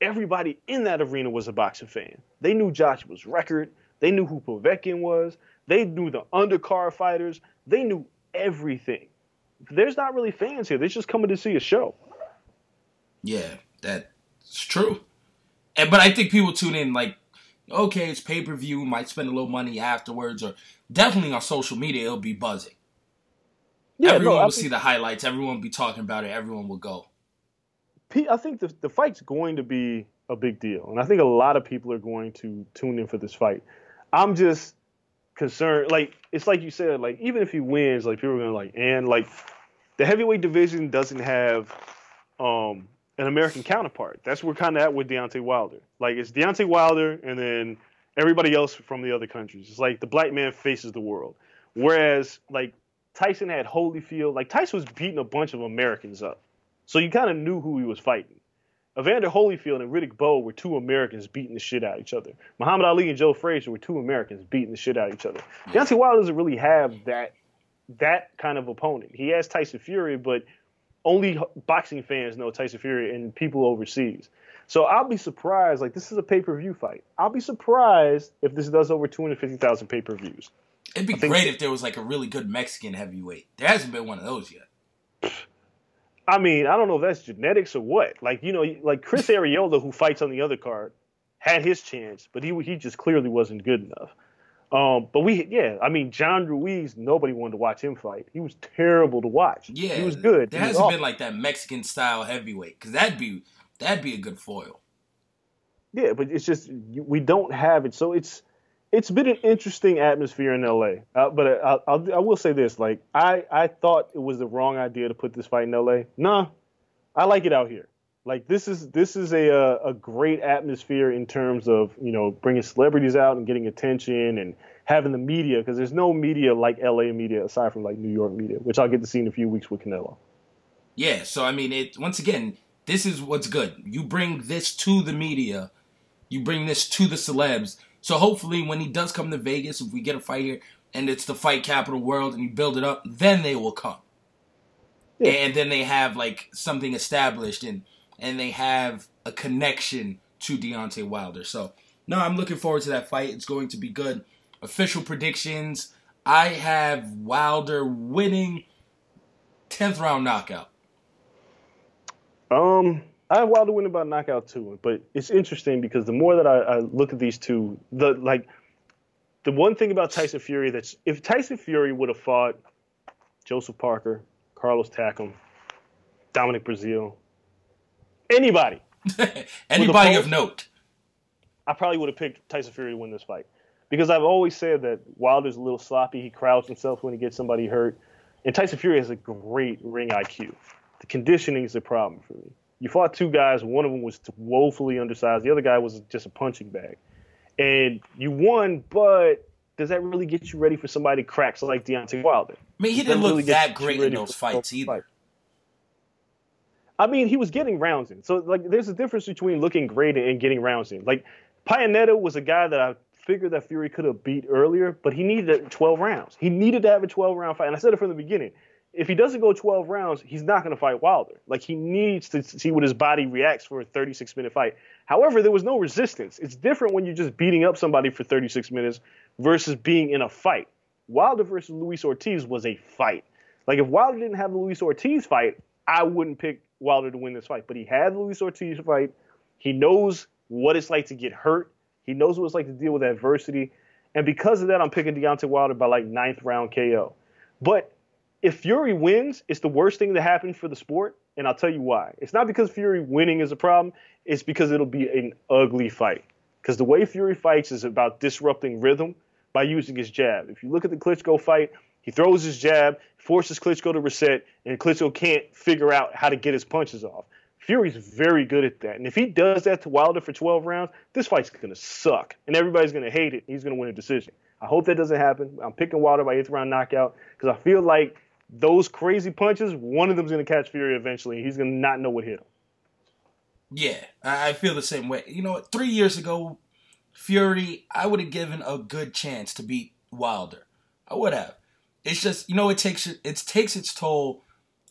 everybody in that arena was a boxing fan. They knew Joshua's record. They knew who Povetkin was. They knew the undercard fighters. They knew everything. There's not really fans here. They're just coming to see a show. Yeah, that's true. And but I think people tune in like, okay, it's pay per view. Might spend a little money afterwards, or definitely on social media, it'll be buzzing. Yeah, everyone no, will see the highlights. Everyone will be talking about it. Everyone will go. I think the the fight's going to be a big deal, and I think a lot of people are going to tune in for this fight. I'm just concerned. Like it's like you said, like even if he wins, like people are gonna like, and like the heavyweight division doesn't have um, an American counterpart. That's where kind of at with Deontay Wilder. Like it's Deontay Wilder, and then everybody else from the other countries. It's like the black man faces the world. Whereas like Tyson had Holyfield, like Tyson was beating a bunch of Americans up. So you kind of knew who he was fighting. Evander Holyfield and Riddick Bowe were two Americans beating the shit out of each other. Muhammad Ali and Joe Frazier were two Americans beating the shit out of each other. Deontay Wilder doesn't really have that that kind of opponent. He has Tyson Fury, but only boxing fans know Tyson Fury and people overseas. So I'll be surprised. Like this is a pay per view fight. I'll be surprised if this does over two hundred fifty thousand pay per views. It'd be great if there was like a really good Mexican heavyweight. There hasn't been one of those yet. I mean, I don't know if that's genetics or what. Like you know, like Chris Arreola, who fights on the other card, had his chance, but he he just clearly wasn't good enough. Um, but we, yeah, I mean, John Ruiz, nobody wanted to watch him fight. He was terrible to watch. Yeah, he was good. There hasn't been like that Mexican style heavyweight because that'd be that'd be a good foil. Yeah, but it's just we don't have it, so it's it's been an interesting atmosphere in LA. Uh, but I, I, I, will say this: like I I thought it was the wrong idea to put this fight in LA. Nah, I like it out here. Like this is this is a a, a great atmosphere in terms of you know bringing celebrities out and getting attention and having the media because there's no media like LA media aside from like New York media, which I'll get to see in a few weeks with Canelo. Yeah, so I mean, it once again, this is what's good. You bring this to the media, you bring this to the celebs. So hopefully, when he does come to Vegas, if we get a fight here and it's the fight capital world and you build it up, then they will come. Yeah. And then they have like something established and and they have a connection to Deontay Wilder. So no, I'm looking forward to that fight. It's going to be good. Official predictions. I have Wilder winning 10th round knockout. Um, I have Wilder winning by knockout too, but it's interesting because the more that I, I, look at these two, the like the one thing about Tyson Fury that's if Tyson Fury would have fought Joseph Parker, Carlos Takam, Dominic Breazeale, anybody, anybody of note, I probably would have picked Tyson Fury to win this fight because I've always said that Wilder's a little sloppy. He crowds himself when he gets somebody hurt, and Tyson Fury has a great ring IQ. The conditioning is a problem for me. You fought two guys. One of them was woefully undersized. The other guy was just a punching bag. And you won, but does that really get you ready for somebody cracks like Deontay Wilder? I mean, he didn't look really that great in those fights either. Fight. I mean, he was getting rounds in. So, like, there's a difference between looking great and getting rounds in. Like, Pianeta was a guy that I figured that Fury could have beat earlier, but he needed 12 rounds. He needed to have a 12 round fight. And I said it from the beginning if he doesn't go 12 rounds, he's not going to fight Wilder. Like he needs to see what his body reacts for a 36 minute fight. However, there was no resistance. It's different when you're just beating up somebody for 36 minutes versus being in a fight. Wilder versus Luis Ortiz was a fight. Like if Wilder didn't have the Luis Ortiz fight, I wouldn't pick Wilder to win this fight. But he had the Luis Ortiz fight. He knows what it's like to get hurt. He knows what it's like to deal with adversity. And because of that, I'm picking Deontay Wilder by like ninth round KO. But if Fury wins, it's the worst thing to happen for the sport, and I'll tell you why. It's not because Fury winning is a problem, it's because it'll be an ugly fight. Because the way Fury fights is about disrupting rhythm by using his jab. If you look at the Klitschko fight, he throws his jab, forces Klitschko to reset, and Klitschko can't figure out how to get his punches off. Fury's very good at that. And if he does that to Wilder for 12 rounds, this fight's going to suck. And everybody's going to hate it. He's going to win a decision. I hope that doesn't happen. I'm picking Wilder by eighth round knockout because I feel like those crazy punches, one of them's going to catch Fury eventually. And he's going to not know what hit him. Yeah, I feel the same way. You know, three years ago, Fury, I would have given a good chance to beat Wilder. I would have. It's just you know it takes it takes its toll.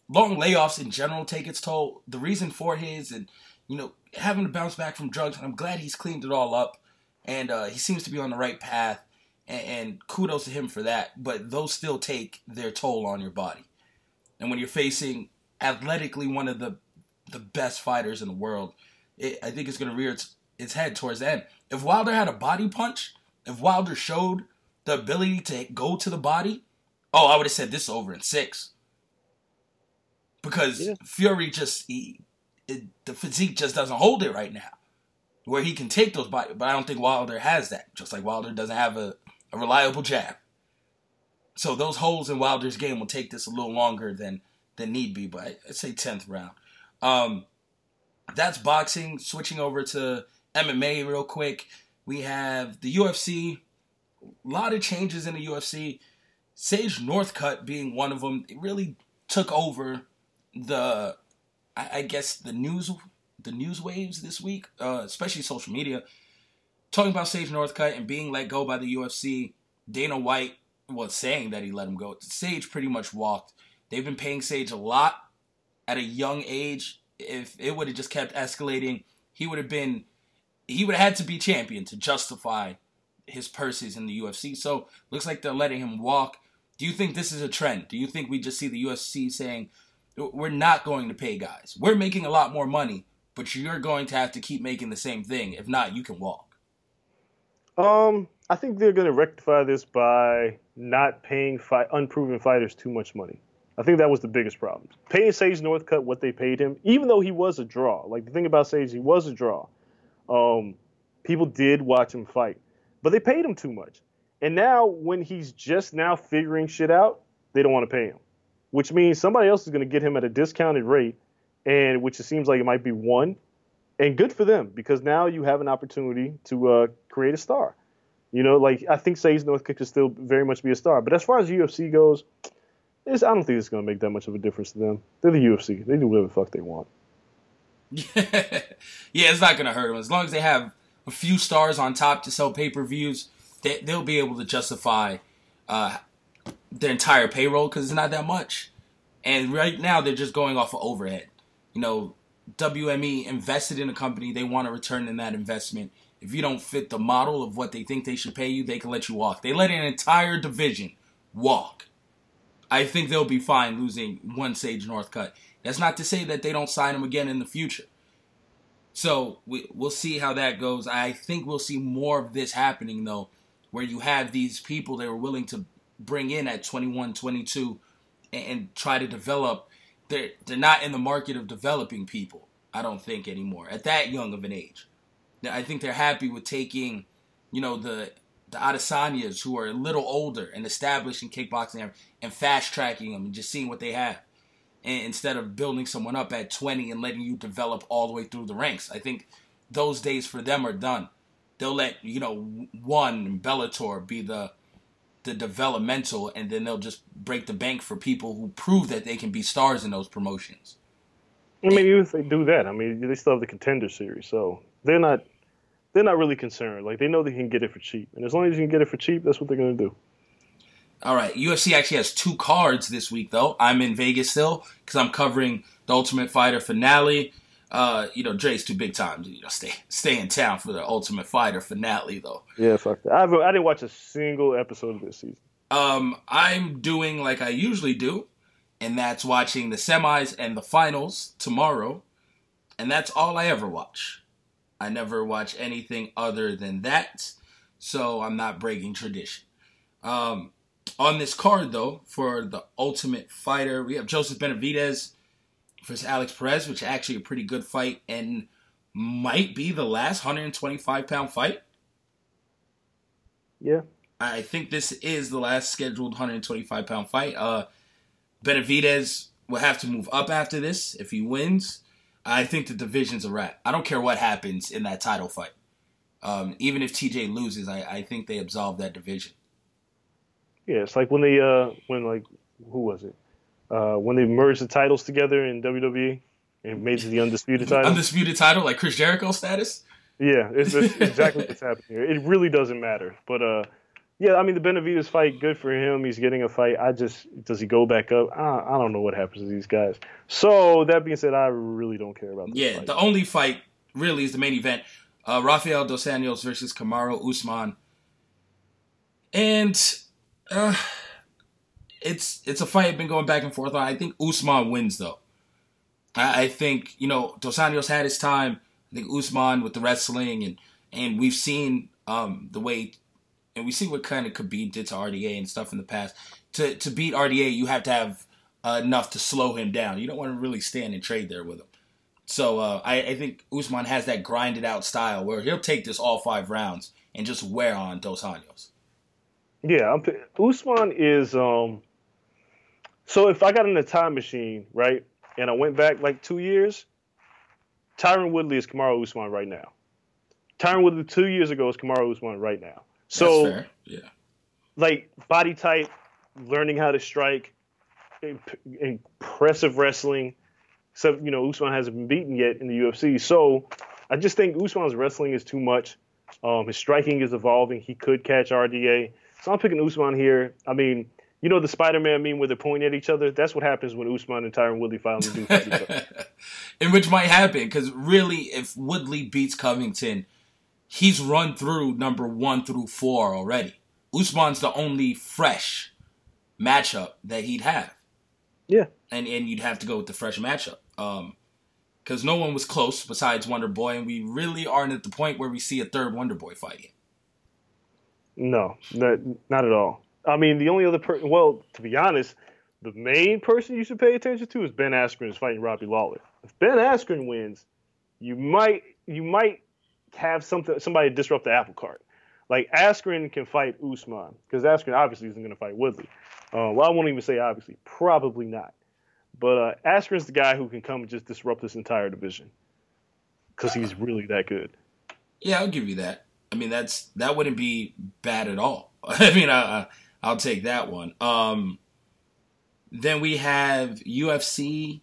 Long layoffs in general take its toll. The reason for his and you know having to bounce back from drugs, I'm glad he's cleaned it all up, and uh, he seems to be on the right path and, and kudos to him for that. But those still take their toll on your body. And when you're facing athletically one of the the best fighters in the world, it, I think it's going to rear its, its head towards the end. If Wilder had a body punch, if Wilder showed the ability to go to the body, oh, I would have said this over in six. Because yeah. Fury just he, it, the physique just doesn't hold it right now, where he can take those body. But I don't think Wilder has that. Just like Wilder doesn't have a a reliable jab. So those holes in Wilder's game will take this a little longer than than need be, but I'd say tenth round. Um, that's boxing. Switching over to MMA real quick, we have the UFC. A lot of changes in the UFC. Sage Northcutt being one of them. It really took over the, I, I guess the news the news waves this week, uh, especially social media talking about Sage Northcutt and being let go by the UFC, Dana White was saying that he let him go. Sage pretty much walked. They've been paying Sage a lot at a young age. If it would have just kept escalating, he would have been he would have had to be champion to justify his purses in the UFC. So looks like they're letting him walk. Do you think this is a trend? Do you think we just see the UFC saying we're not going to pay guys? We're making a lot more money, but you're going to have to keep making the same thing. If not, you can walk. Um, I think they're going to rectify this by not paying fi- unproven fighters too much money. I think that was the biggest problem. Paying Sage Northcutt what they paid him, even though he was a draw. Like the thing about Sage, he was a draw. Um, people did watch him fight, but they paid him too much. And now, when he's just now figuring shit out, they don't want to pay him, which means somebody else is going to get him at a discounted rate, and which it seems like it might be one and good for them because now you have an opportunity to uh, create a star. You know, like I think Sage Northcutt could still very much be a star, but as far as UFC goes, I don't think it's going to make that much of a difference to them. They're the UFC; they do whatever the fuck they want. yeah, it's not going to hurt them as long as they have a few stars on top to sell pay per views, they, they'll be able to justify uh, their entire payroll because it's not that much. And right now, they're just going off of overhead. You know, WME invested in a company, they want to return in that investment. If you don't fit the model of what they think they should pay you, they can let you walk. They let an entire division walk. I think they'll be fine losing one Sage Northcutt. That's not to say that they don't sign him again in the future. So we, we'll see how that goes. I think we'll see more of this happening, though, where you have these people that are willing to bring in at 21, 22 and, and try to develop. They're, they're not in the market of developing people, I don't think, anymore, at that young of an age. I think they're happy with taking, you know, the the Adesanyas who are a little older and established in kickboxing and fast tracking them and just seeing what they have. And instead of building someone up at 20 and letting you develop all the way through the ranks. I think those days for them are done. They'll let, you know, one Bellator be the the developmental and then they'll just break the bank for people who prove that they can be stars in those promotions. I mean, even if they do that, I mean, they still have the contender series, so they're not they're not really concerned. Like they know they can get it for cheap, and as long as you can get it for cheap, that's what they're gonna do. All right, UFC actually has two cards this week though. I'm in Vegas still because I'm covering the Ultimate Fighter finale. Uh, you know, Dre's too big time you know stay stay in town for the Ultimate Fighter finale though. Yeah, fuck that. I've, I didn't watch a single episode of this season. Um, I'm doing like I usually do, and that's watching the semis and the finals tomorrow, and that's all I ever watch. I never watch anything other than that, so I'm not breaking tradition. Um, on this card, though, for the Ultimate Fighter, we have Joseph Benavidez versus Alex Perez, which is actually a pretty good fight and might be the last 125 pound fight. Yeah. I think this is the last scheduled 125 pound fight. Uh, Benavidez will have to move up after this if he wins. I think the division's a wrap. I don't care what happens in that title fight. Um, even if TJ loses, I, I think they absolve that division. Yeah, it's like when they uh when like who was it? Uh when they merged the titles together in WWE and made it the undisputed title. undisputed title, like Chris Jericho status. Yeah, it's, it's exactly what's happening here. It really doesn't matter. But uh yeah, I mean the Benavidez fight, good for him. He's getting a fight. I just does he go back up? I, I don't know what happens to these guys. So that being said, I really don't care about. yeah, fight. the only fight really is the main event: uh, Rafael dos Anjos versus Kamaru Usman, and uh, it's it's a fight I've been going back and forth on. I think Usman wins though. I, I think you know dos Anjos had his time. I think Usman with the wrestling and and we've seen um, the way and we see what kind of Khabib did to RDA and stuff in the past. To to beat RDA, you have to have uh, enough to slow him down. You don't want to really stand and trade there with him. So uh, I, I, think Usman has that grinded out style where he'll take this all five rounds and just wear on Dos Anjos. Yeah, I'm, Usman is. Um, so if I got in a time machine, right, and I went back like two years, Tyron Woodley is Kamaru Usman right now. Tyron Woodley two years ago is Kamaru Usman right now. So, yeah, like body type, learning how to strike, imp- impressive wrestling. So you know, Usman hasn't been beaten yet in the UFC. So I just think Usman's wrestling is too much. Um, his striking is evolving. He could catch RDA. So I'm picking Usman here. I mean, you know the Spider-Man meme where they're pointing at each other? That's what happens when Usman and Tyron Woodley finally do fight each other. In which might happen, because really, if Woodley beats Covington, he's run through number one through four already. Usman's the only fresh matchup that he'd have. Yeah. And and you'd have to go with the fresh matchup. Um because no one was close besides Wonder Boy, and we really aren't at the point where we see a third Wonder Boy fight yet. No, not, not at all. I mean, the only other person, well, to be honest, the main person you should pay attention to is Ben Askren is fighting Robbie Lawler. If Ben Askren wins, you might you might have something somebody disrupt the apple cart. Like Askren can fight Usman because Askren obviously isn't going to fight Woodley. Uh, well, I won't even say obviously, probably not. But uh, Askren's the guy who can come and just disrupt this entire division because he's really that good. Yeah, I'll give you that. I mean, that's that wouldn't be bad at all. I mean, I, I'll take that one. Um, then we have UFC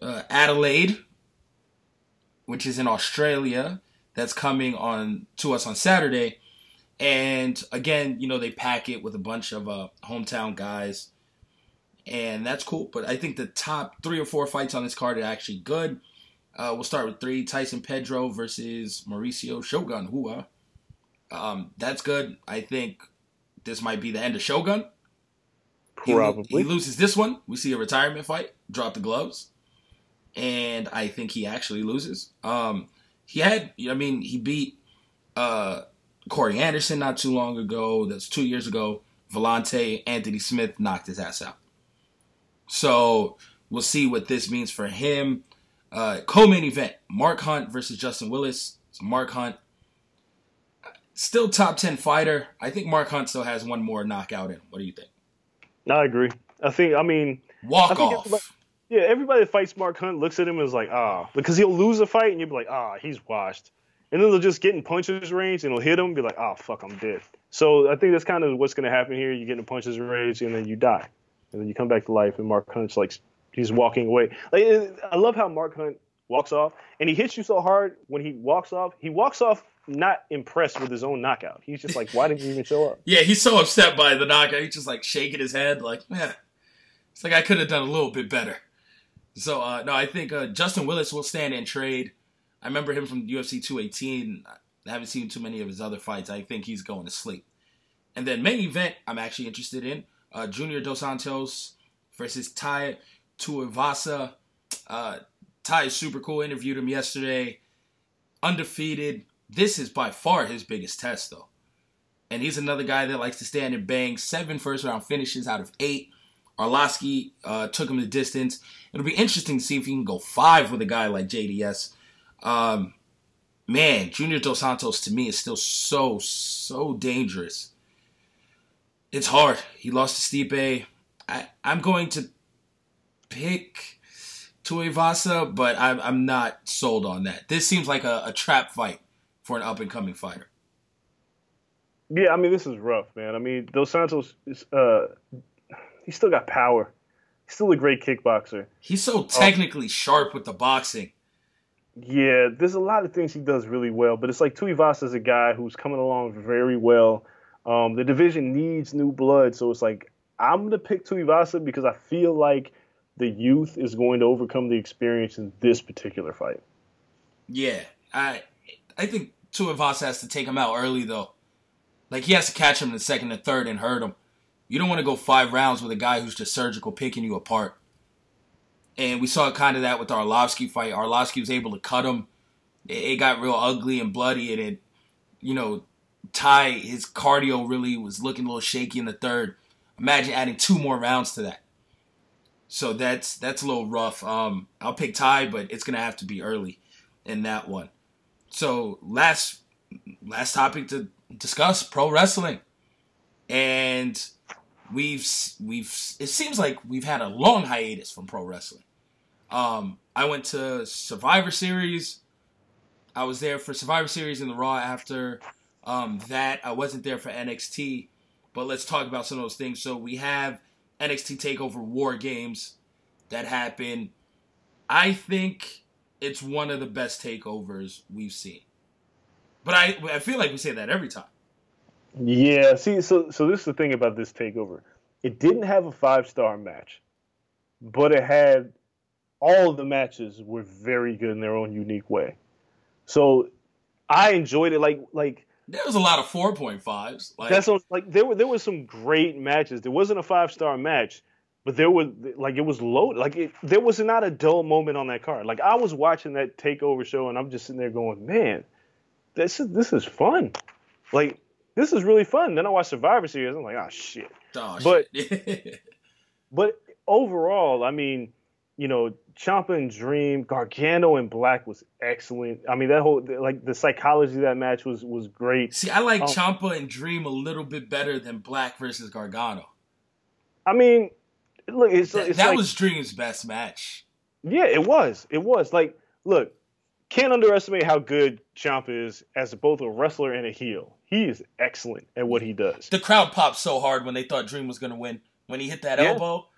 uh, Adelaide, which is in Australia. that's coming on to us on Saturday. And again, you know, they pack it with a bunch of uh, hometown guys, and that's cool. But I think the top three or four fights on this card are actually good. Uh, we'll start with three: Tyson Pedro versus Mauricio Shogun Rua. Um, that's good. I think this might be the end of Shogun. Probably. He, he loses this one. We see a retirement fight. Drop the gloves, and I think he actually loses. Um, he had, I mean, he beat uh, Corey Anderson not too long ago. That's two years ago. Villante Anthony Smith knocked his ass out. So we'll see what this means for him. Uh, co-main event: Mark Hunt versus Justin Willis. So Mark Hunt, still top ten fighter. I think Mark Hunt still has one more knockout in him. What do you think? I agree. I think. I mean, Walk I off. Yeah, everybody that fights Mark Hunt looks at him and is like, ah, because he'll lose a fight and you'll be like, ah, he's washed. And then they'll just get in punches range and he'll hit him and be like, ah, fuck, I'm dead. So I think that's kind of what's going to happen here. You get in punches range and then you die. And then you come back to life and Mark Hunt's like, he's walking away. Like, I love how Mark Hunt walks off and he hits you so hard when he walks off. He walks off not impressed with his own knockout. He's just like, why didn't you even show up? Yeah, he's so upset by the knockout. He's just like shaking his head, like, yeah. It's like I could have done a little bit better. So uh, no, I think uh, Justin Willis will stand and trade. I remember him from UFC 218. I haven't seen too many of his other fights. I think he's going to sleep. And then main event, I'm actually interested in uh, Junior Dos Santos versus Tai Tuivasa. Uh, Tai is super cool. Interviewed him yesterday. Undefeated. This is by far his biggest test, though. And he's another guy that likes to stand and bang. Seven first round finishes out of eight. Arlovsky uh, took him the distance. It'll be interesting to see if he can go five with a guy like JDS. Um, man, Junior Dos Santos to me is still so, so dangerous. It's hard. He lost to Stipe. I, I'm going to pick Tuivasa, but I'm, I'm not sold on that. This seems like a, a trap fight for an up and coming fighter. Yeah, I mean, this is rough, man. I mean, Dos Santos, is, uh, he's still got power. He's still a great kickboxer. He's so technically sharp with the boxing. Yeah, there's a lot of things he does really well, but it's like Tuivasa is a guy who's coming along very well. Um, the division needs new blood, so it's like I'm gonna pick Tuivasa because I feel like the youth is going to overcome the experience in this particular fight. Yeah, I I think Tuivasa has to take him out early though. Like he has to catch him in the second and third and hurt him. You don't want to go five rounds with a guy who's just surgical picking you apart. And we saw kind of that with the Arlovsky fight. Arlovsky was able to cut him. It, got real ugly and bloody, and it, you know, Tai his cardio really was looking a little shaky in the third. Imagine adding two more rounds to that. So that's that's a little rough. Um, I'll pick Tai, but it's gonna have to be early in that one. So last last topic to discuss pro wrestling, and we've we've it seems like we've had a long hiatus from pro wrestling. Um, I went to Survivor Series. I was there for Survivor Series in the Raw after um, that. I wasn't there for NXT, but let's talk about some of those things. So we have NXT Takeover War Games that happened. I think it's one of the best takeovers we've seen. But I I feel like we say that every time. Yeah, see, so so this is the thing about this takeover. It didn't have a five star match, but it had all of the matches were very good in their own unique way. So I enjoyed it. Like like There was a lot of 4.5s. Like that's what, like there were there was some great matches. There wasn't a five star match, but there was like it was loaded. Like it, there was not a dull moment on that card. Like I was watching that takeover show and I'm just sitting there going, man, this is this is fun. Like this is really fun. Then I watched Survivor Series. I'm like, oh shit. oh, but- shit. But overall, I mean, you know, Ciampa and Dream, Gargano and Black was excellent. I mean, that whole like the psychology of that match was was great. See, I like um, Oh. Ciampa and Dream a little bit better than Black versus Gargano. I mean, look, it's, That, it's that like, was Dream's best match. yeah, it was, it was like, look, can't underestimate how good Ciampa is as both a wrestler and a heel. He is excellent at what he does. The crowd popped so hard when they thought Dream was going to win. When he hit that Yeah. elbow,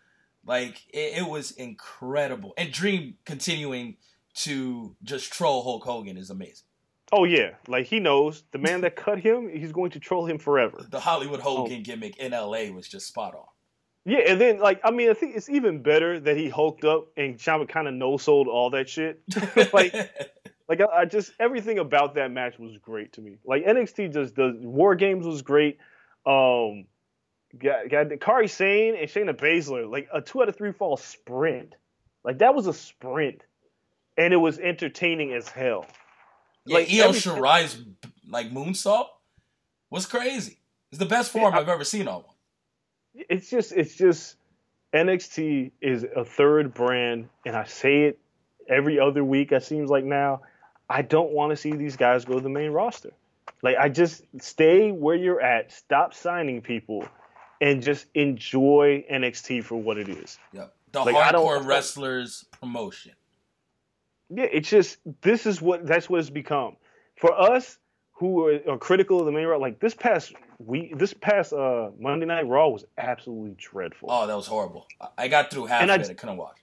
like it, it was incredible. And Dream continuing to just troll Hulk Hogan is amazing. Oh yeah, like he knows the man that cut him, he's going to troll him forever. The Hollywood Hogan oh. gimmick in LA was just spot on. Yeah, and then like I mean, I think it's even better that he hulked up and kind of no sold all that shit. like, like I, I, just everything about that match was great to me. Like NXT just does War Games was great. Um, got got Kairi Sane and Shayna Baszler like a two out of three fall sprint. Like that was a sprint, and it was entertaining as hell. Yeah, like Io Shirai's like moonsault was crazy. It's the best form yeah, I, I've ever seen on one. It's just it's just NXT is a third brand, and I say it every other week. It seems like now. I don't want to see these guys go to the main roster. Like I just stay where you're at. Stop signing people, and just enjoy NXT for what it is. Yep, the like, hardcore wrestlers promotion. Yeah, it's just this is what that's what it's become for us who are, are critical of the main roster. Like this past week, this past uh, Monday Night Raw was absolutely dreadful. Oh, that was horrible. I got through half and of I, it. I couldn't watch.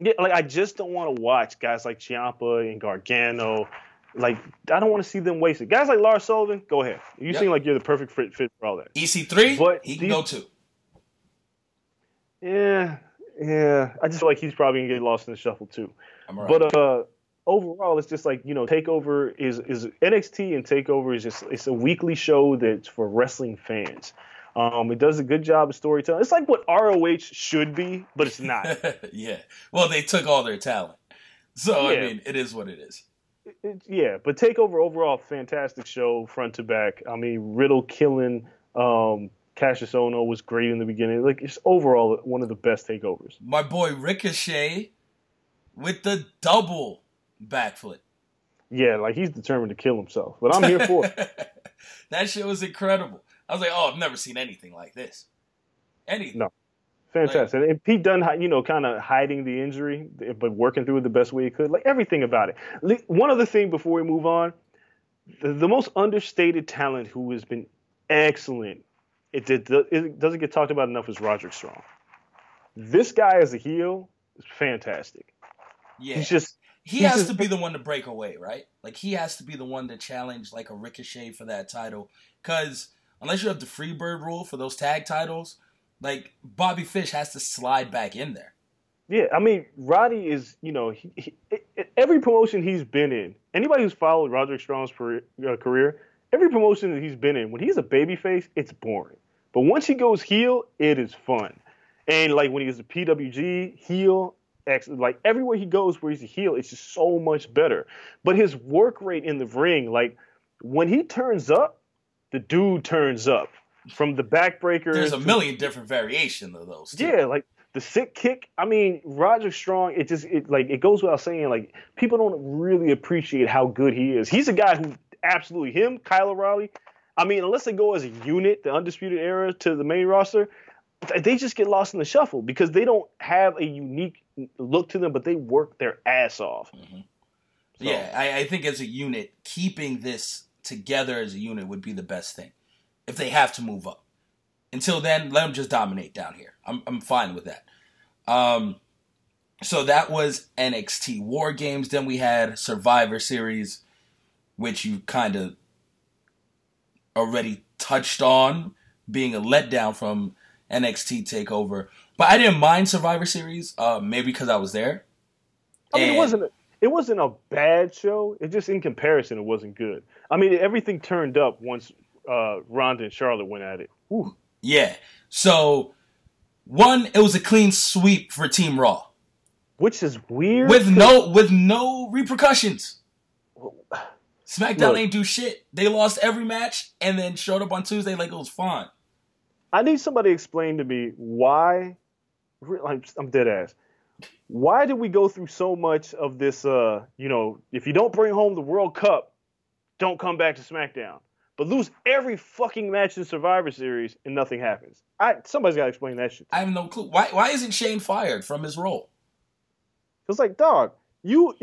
Yeah, like I just don't want to watch guys like Ciampa and Gargano. Like I don't want to see them wasted. Guys like Lars Sullivan, go ahead. You yep. seem like you're the perfect fit, fit for all that. EC3, but he can these, go too. Yeah, yeah. I just feel like he's probably gonna get lost in the shuffle too. Right. But uh, overall, it's just like you know, Takeover is is NXT and Takeover is just it's a weekly show that's for wrestling fans. Um, it does a good job of storytelling. It's like what ROH should be, but it's not. yeah. Well, they took all their talent, so yeah. I mean, it is what it is. It, yeah, but Takeover overall, fantastic show, front to back. I mean, Riddle killing um, Kassius Ohno was great in the beginning. Like, it's overall one of the best takeovers. My boy Ricochet with the double backflip. Yeah, like he's determined to kill himself, but I'm here for it. that shit was incredible. I was like, oh, I've never seen anything like this. Anything. No. Fantastic. Like, and Pete Dunne, you know, kind of hiding the injury, but working through it the best way he could. Like everything about it. One other thing before we move on, the, the most understated talent who has been excellent, it, it, it doesn't get talked about enough, is Roderick Strong. This guy as a heel is fantastic. Yeah. He's just he has to be the one to break away, right? Like he has to be the one to challenge like a Ricochet for that title, because unless you have the Freebird rule for those tag titles, like Bobby Fish has to slide back in there. Yeah, I mean, Roddy is, you know, he, he, every promotion he's been in, anybody who's followed Roderick Strong's uh, career, every promotion that he's been in, when he's a babyface, it's boring. But once he goes heel, it is fun. And like when he was a PWG heel, like everywhere he goes where he's a heel, it's just so much better. But his work rate in the ring, like when he turns up, the dude turns up from the backbreaker. There's a million different variations of those. Too. Yeah, like the sick kick. I mean, Roger Strong. It just it like it goes without saying. Like people don't really appreciate how good he is. He's a guy who absolutely him, Kyle O'Reilly. I mean, unless they go as a unit, the undisputed era to the main roster, they just get lost in the shuffle because they don't have a unique look to them, but they work their ass off. Mm-hmm. So. Yeah, I, I think as a unit, keeping this together as a unit would be the best thing if they have to move up. Until then, let them just dominate down here. I'm, I'm fine with that. Um, so that was NXT War Games. Then we had Survivor Series, which you kind of already touched on being a letdown from NXT Takeover. But I didn't mind Survivor Series, uh, maybe because I was there. I mean, and, it wasn't it wasn't a bad show. It just in comparison, it wasn't good. I mean, everything turned up once uh, Ronda and Charlotte went at it. Whew. Yeah. So one, it was a clean sweep for Team Raw, which is weird. With no with no repercussions. SmackDown Look, ain't do shit. They lost every match and then showed up on Tuesday like it was fun. I need somebody to explain to me why. I'm dead ass. Why did we go through so much of this? Uh, you know, if you don't bring home the World Cup, don't come back to SmackDown but lose every fucking match in Survivor Series and nothing happens. I somebody's got to explain that shit. I have no clue. Why why isn't Shane fired from his role? It's like, dog, you,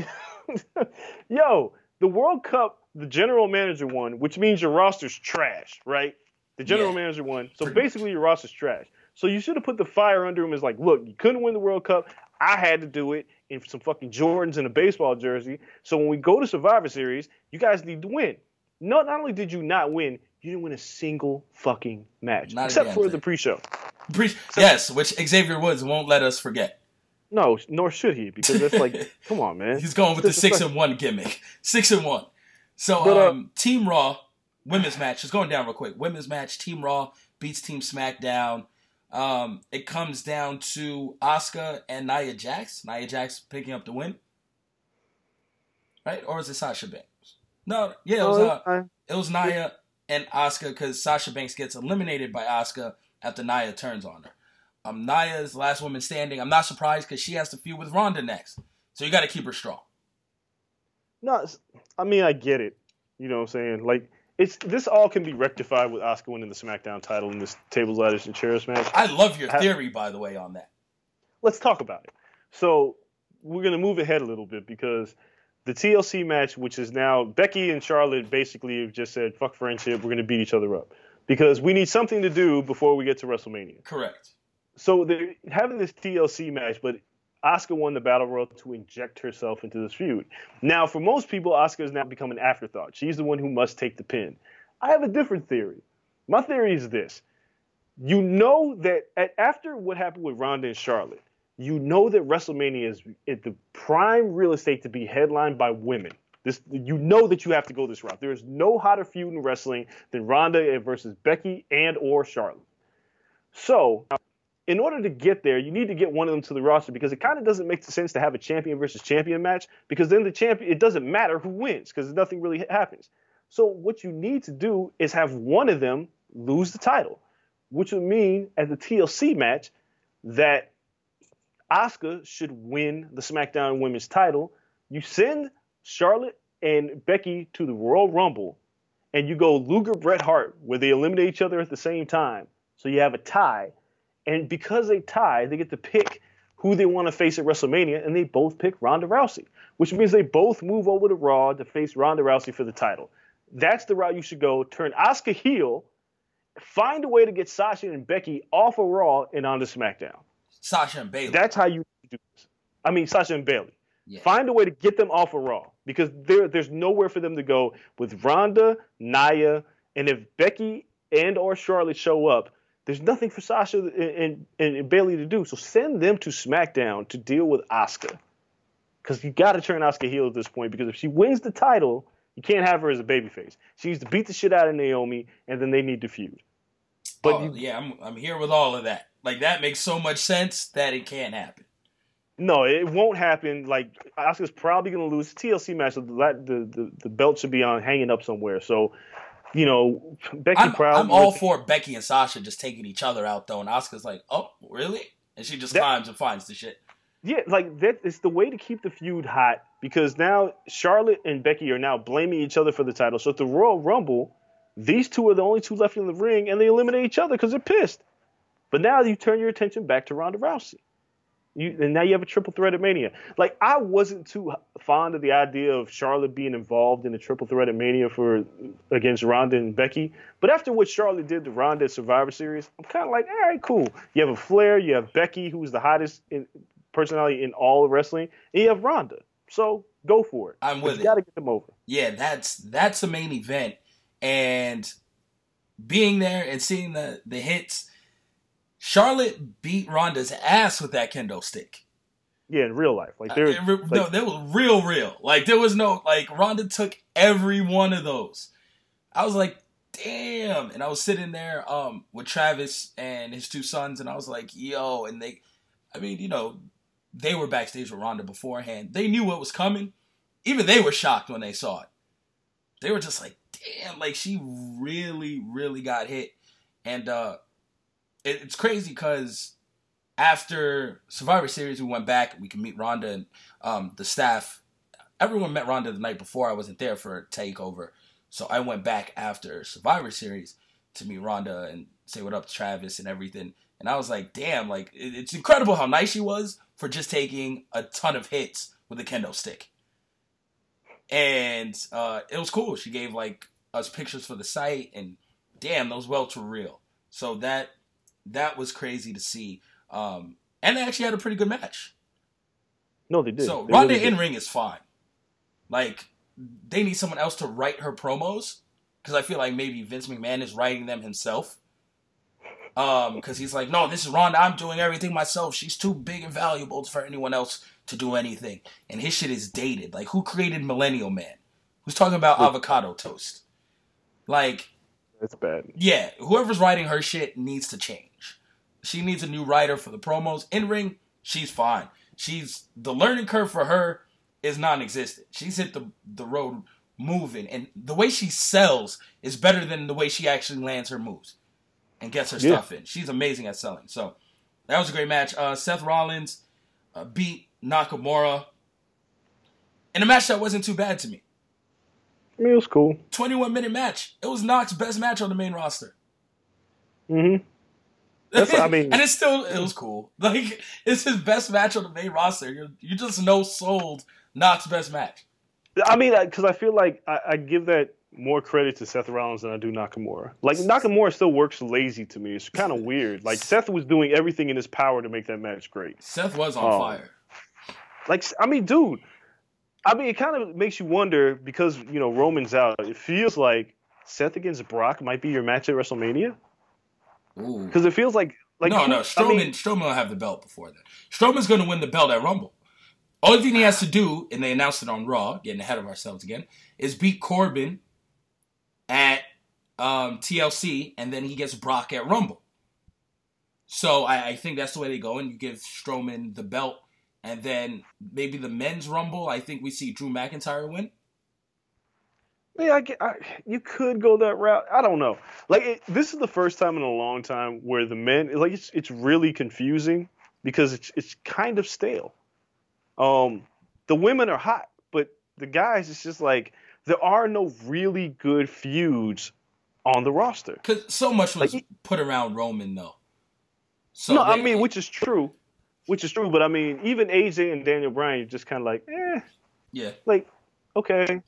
yo, the World Cup, the general manager won, which means your roster's trash, right? The general yeah. manager won, so basically much. your roster's trash. So you should have put the fire under him as like, look, you couldn't win the World Cup. I had to do it. In some fucking Jordans and a baseball jersey. So when we go to Survivor Series, you guys need to win. No, not only did you not win, you didn't win a single fucking match, Not except for the pre-show. Pre- yes, which Xavier Woods won't let us forget. No, nor should he, because it's like, come on, man. He's going with the six and one gimmick. Six and one. So But, uh, um, Team Raw women's match is going down real quick. Women's match. Team Raw beats Team SmackDown. Um, it comes down to Asuka and Nia Jax. Nia Jax picking up the win, right? Or is it Sasha Banks? No, yeah, it was. Uh, it was Nia and Asuka because Sasha Banks gets eliminated by Asuka after Nia turns on her. Um, Nia is the last woman standing. I'm not surprised because she has to feud with Ronda next. So you got to keep her strong. No, I mean I get it. You know what I'm saying? Like it's this all can be rectified with Asuka winning the SmackDown title in this tables, ladders, and chairs match. I love your theory, by the way, on that. Let's talk about it. So we're gonna move ahead a little bit because the TLC match, which is now Becky and Charlotte, basically have just said fuck friendship. We're gonna beat each other up because we need something to do before we get to WrestleMania. Correct. so they're having this TLC match, but Asuka won the battle royal to inject herself into this feud. Now, for most people, Asuka has now become an afterthought. She's the one who must take the pin. I have a different theory. My theory is this: you know that at, after what happened with Ronda and Charlotte, you know that WrestleMania is at the prime real estate to be headlined by women. This, you know that you have to go this route. There is no hotter feud in wrestling than Ronda versus Becky and or Charlotte. So, in order to get there, you need to get one of them to the roster because it kind of doesn't make sense to have a champion versus champion match because then the champion it doesn't matter who wins because nothing really happens. So what you need to do is have one of them lose the title, which would mean at the TLC match that Asuka should win the SmackDown Women's title. You send Charlotte and Becky to the Royal Rumble, and you go Luger Bret Hart where they eliminate each other at the same time. So you have a tie. And because they tie, they get to pick who they want to face at WrestleMania, and they both pick Ronda Rousey, which means they both move over to Raw to face Ronda Rousey for the title. That's the route you should go. Turn Asuka heel, find a way to get Sasha and Becky off of Raw and onto SmackDown. Sasha and Bayley. That's how you do this. I mean, Sasha and Bayley. Yeah. Find a way to get them off of Raw because there, there's nowhere for them to go with Ronda, Nia, and if Becky and or Charlotte show up, there's nothing for Sasha and, and, and Bayley to do. So send them to SmackDown to deal with Asuka. Because you got to turn Asuka heel at this point because if she wins the title, you can't have her as a babyface. She needs to beat the shit out of Naomi, and then they need to feud. But oh, you, yeah, I'm I'm here with all of that. Like that makes so much sense that it can't happen. No, it won't happen. Like Asuka's probably going to lose the TLC match. So the, the the the belt should be on hanging up somewhere. So, you know, Becky I'm, probably. I'm all for Becky and Sasha just taking each other out though, and Asuka's like, oh, really? And she just That- climbs and finds the shit. Yeah, like that is the way to keep the feud hot because now Charlotte and Becky are now blaming each other for the title. So at the Royal Rumble, these two are the only two left in the ring, and they eliminate each other because they're pissed. But now you turn your attention back to Ronda Rousey. You, and now you have a triple threat at Mania. Like I wasn't too fond of the idea of Charlotte being involved in a triple threat at Mania for against Ronda and Becky, but after what Charlotte did to Ronda at Survivor Series, I'm kind of like, all right, cool. You have a Flair, you have Becky, who's the hottest in, personality in all of wrestling, and you have Ronda. So go for it. I'm with you it. You got to get them over. Yeah, that's that's the main event, and being there and seeing the the hits. Charlotte beat Ronda's ass with that kendo stick. Yeah, in real life, like Uh, they're it re- no, like, that was real, real. Like there was no like Ronda took every one of those. I was like, damn, and I was sitting there um with Travis and his two sons, and I was like, yo, and they, I mean, you know, they were backstage with Ronda beforehand. They knew what was coming. Even they were shocked when they saw it. They were just like, damn, like she really, really got hit, and uh, it, it's crazy because after Survivor Series, we went back. We could meet Ronda and um, the staff. Everyone met Ronda the night before. I wasn't there for takeover, so I went back after Survivor Series to meet Ronda and say what up to Travis and everything. And I was like, damn, like it- it's incredible how nice she was for just taking a ton of hits with a kendo stick. And uh, it was cool. She gave like us pictures for the site, and damn, those welts were real. So that that was crazy to see. Um, and they actually had a pretty good match. No, they did. So They Ronda really in ring is fine. Like they need someone else to write her promos because I feel like maybe Vince McMahon is writing them himself. Um, because he's like, no, this is Ronda. I'm doing everything myself. She's too big and valuable for anyone else to do anything. And his shit is dated. Like, who created Millennial Man? Who's talking about avocado toast? Like, That's bad. yeah, whoever's writing her shit needs to change. She needs a new writer for the promos. In ring, she's fine. She's the learning curve for her is non-existent. She's hit the the road moving, and the way she sells is better than the way she actually lands her moves and gets her Yeah. stuff in. She's amazing at selling. So that was a great match. Uh, Seth Rollins uh, beat Nakamura in a match that wasn't too bad to me. I mean, it was cool. 21 minute match. It was Knox's best match on the main roster. Mm hmm That's- I mean- and it's still it was cool. Like it's his best match on the main roster. You you just no sold Knox's best match. I mean, because I feel like I, I give that more credit to Seth Rollins than I do Nakamura. Like Nakamura still works lazy to me. It's kind of weird. Like Seth was doing everything in his power to make that match great. Seth was on Oh. fire. Like I mean, dude. I mean, it kind of makes you wonder because you know Roman's out. It feels like Seth against Brock might be your match at WrestleMania because it feels like like no, who- no, I Strowman mean, Strowman will have the belt before then. Strowman's gonna win the belt at Rumble. Only thing he has to do, and they announced it on Raw, getting ahead of ourselves again, is beat Corbin at um, TLC, and then he gets Brock at Rumble. So I, I think that's the way they go, and you give Strowman the belt, and then maybe the men's Rumble. I think we see Drew McIntyre win. Yeah, I, get- I, you could go that route. I don't know. Like it, this is the first time in a long time where the men like it's it's really confusing because it's it's kind of stale. Um, the women are hot, but the guys it's just like there are no really good feuds on the roster. Because so much was Like, put around Roman, though. So no, I mean which is true, which is true. But I mean even AJ and Daniel Bryan, you're just kind of like, eh, yeah, like okay,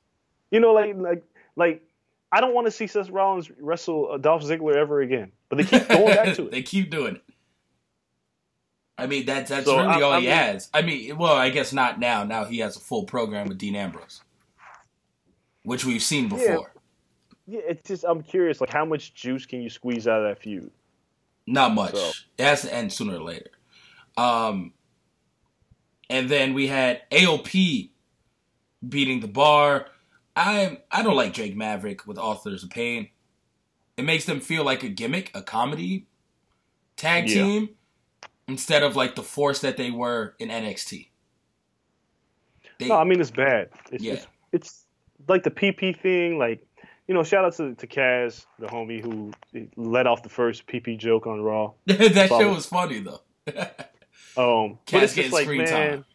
you know, like like like I don't want to see Seth Rollins wrestle uh, Dolph Ziggler ever again, but they keep going back to it. they keep doing it. I mean, that, that's So, really I- all I he mean- has. I mean, well, I guess not now. Now he has a full program with Dean Ambrose, which we've seen before. Yeah, it's just I'm curious, like how much juice can you squeeze out of that feud? Not much. So- It has to end sooner or later. Um, and then we had AOP beating the bar. I I don't like Drake Maverick with Authors of Pain. It makes them feel like a gimmick, a comedy tag Yeah. team, instead of like the force that they were in NXT. They, No, I mean it's bad. It's, Yeah. it's it's like the PP thing. Like you know, shout out to to Kaz, the homie who let off the first PP joke on Raw. that show was funny though. Um, but it's just like man, time.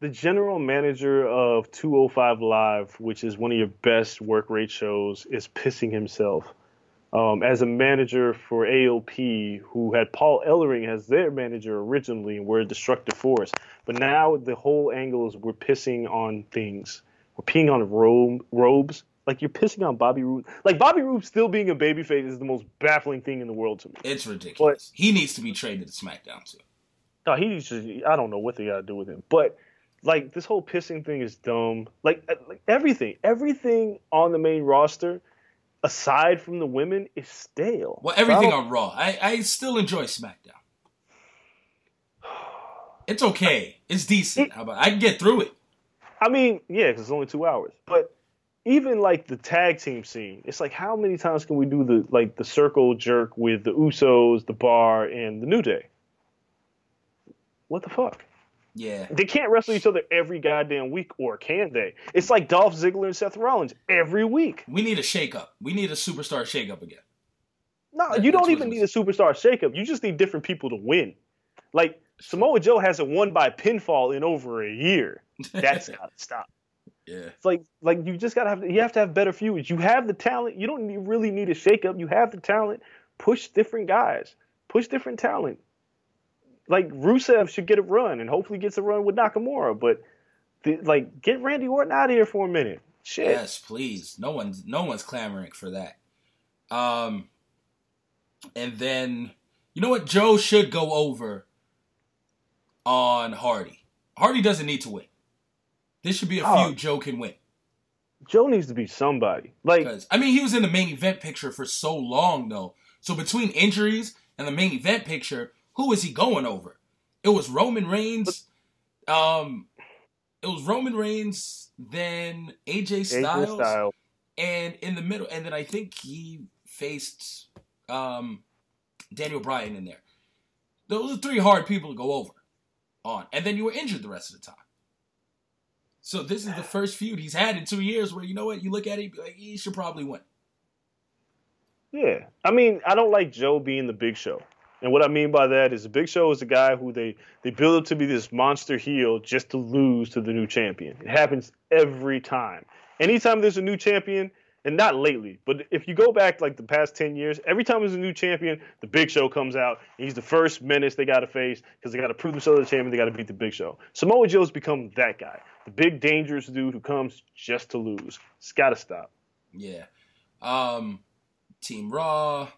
the general manager of 205 Live, which is one of your best work rate shows, is pissing himself. Um, as a manager for AOP, who had Paul Ellering as their manager originally and were a destructive force, but now the whole angle is we're pissing on things. We're peeing on robe, robes. Like you're pissing on Bobby Roode. Like Bobby Roode still being a babyface is the most baffling thing in the world to me. It's ridiculous. he needs to be traded to SmackDown too. No, he's just I don't know what they gotta do with him. But like this whole pissing thing is dumb. Like, uh, like everything, everything on the main roster, aside from the women, is stale. Well, So everything don't- on Raw. I, I still enjoy SmackDown. It's okay. It's decent. How about I can get through it? I mean, yeah, because it's only two hours. But even like the tag team scene, it's like how many times can we do the like the circle jerk with the Usos, the Bar, and the New Day? What the fuck? Yeah. They can't wrestle each other every goddamn week, or can they? It's like Dolph Ziggler and Seth Rollins every week. We need a shakeup. We need a superstar shakeup again. No, That- you don't even need a superstar shakeup. You just need different people to win. Like Samoa Joe hasn't won by pinfall in over a year. That's gotta stop. Yeah. It's like like you just gotta have you have to have better feuds. You have the talent. You don't need, really need a shakeup. You have the talent. Push different guys. Push different talent. Like Rusev should get a run and hopefully gets a run with Nakamura. But the, like get Randy Orton out of here for a minute. Shit. Yes, please. No one's no one's clamoring for that. Um and then you know what? Joe should go over on Hardy. Hardy doesn't need to win. This should be a Oh. feud Joe can win. Joe needs to be somebody. Like I mean, he was in the main event picture for so long, though. So between injuries and the main event picture, who was he going over? It was Roman Reigns. Um, it was Roman Reigns, then AJ Styles, AJ Styles. and in the middle, and then I think he faced um Daniel Bryan in there. Those are three hard people to go over on, and then you were injured the rest of the time. So this is the first feud he's had in two years where you know what you look at it, like he should probably win. Yeah. I mean, I don't like Joe being the big show. And what I mean by that is the big show is a guy who they, they build up to be this monster heel just to lose to the new champion. It happens every time. Anytime there's a new champion, and not lately, but if you go back like the past 10 years, every time there's a new champion, the big show comes out. And he's the first menace they got to face because they got to prove themselves the champion. They got to beat the big show. Samoa Joe's become that guy, the big dangerous dude who comes just to lose. It's got to stop. Yeah. Um, Team Raw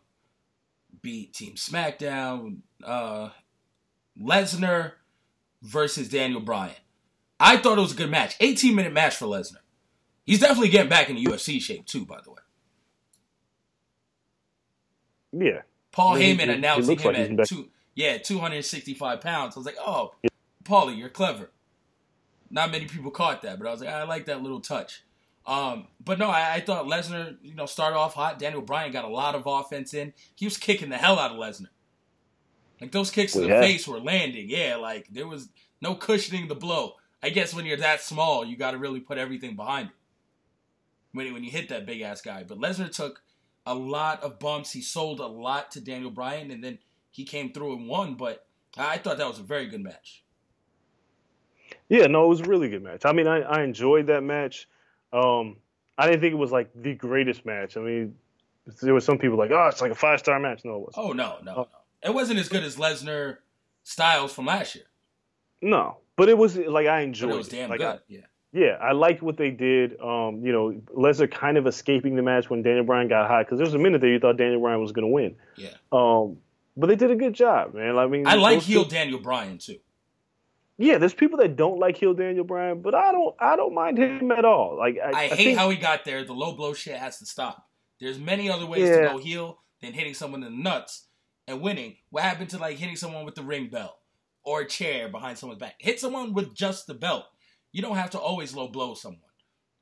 beat Team SmackDown. Uh, Lesnar versus Daniel Bryan. I thought it was a good match. 18 minute match for Lesnar. He's definitely getting back in the UFC shape too, by the way. Yeah. Paul Yeah, he- Heyman he- he him like at two, yeah, 265 pounds. I was like, oh, Paulie, you're clever. Not many people caught that, but I was like, I like that little touch. Um, but no, I, I thought Lesnar, you know, started off hot. Daniel Bryan got a lot of offense in. He was kicking the hell out of Lesnar. Like those kicks to the yeah. face were landing. Yeah, like there was no cushioning the blow. I guess when you're that small, you got to really put everything behind it. When when you hit that big ass guy, but Lesnar took a lot of bumps. He sold a lot to Daniel Bryan, and then he came through and won. But I thought that was a very good match. Yeah, no, it was a really good match. I mean, I, I enjoyed that match. Um, I didn't think it was like the greatest match. I mean, there was some people like, oh, it's like a five star match. No, it wasn't. Oh no, no, no! It wasn't as good as Lesnar Styles from last year, No, but it was like I but enjoyed it was damn Like, good. I- yeah, yeah, I liked what they did. Um, you know, Lesnar kind of escaping the match when Daniel Bryan got hot because there was a minute there you thought Daniel Bryan was going to win. yeah. Um, but they did a good job, man. I mean, I like heel two- Daniel Bryan too. Yeah, there's people that don't like heel Daniel Bryan, but I don't. I don't mind him at all. Like I, I, I hate think- how he got there. The low blow shit has to stop. There's many other ways Yeah. to go heel than hitting someone in the nuts and winning. What happened to like hitting someone with the ring bell or a chair behind someone's back? Hit someone with just the belt. You don't have to always low blow someone.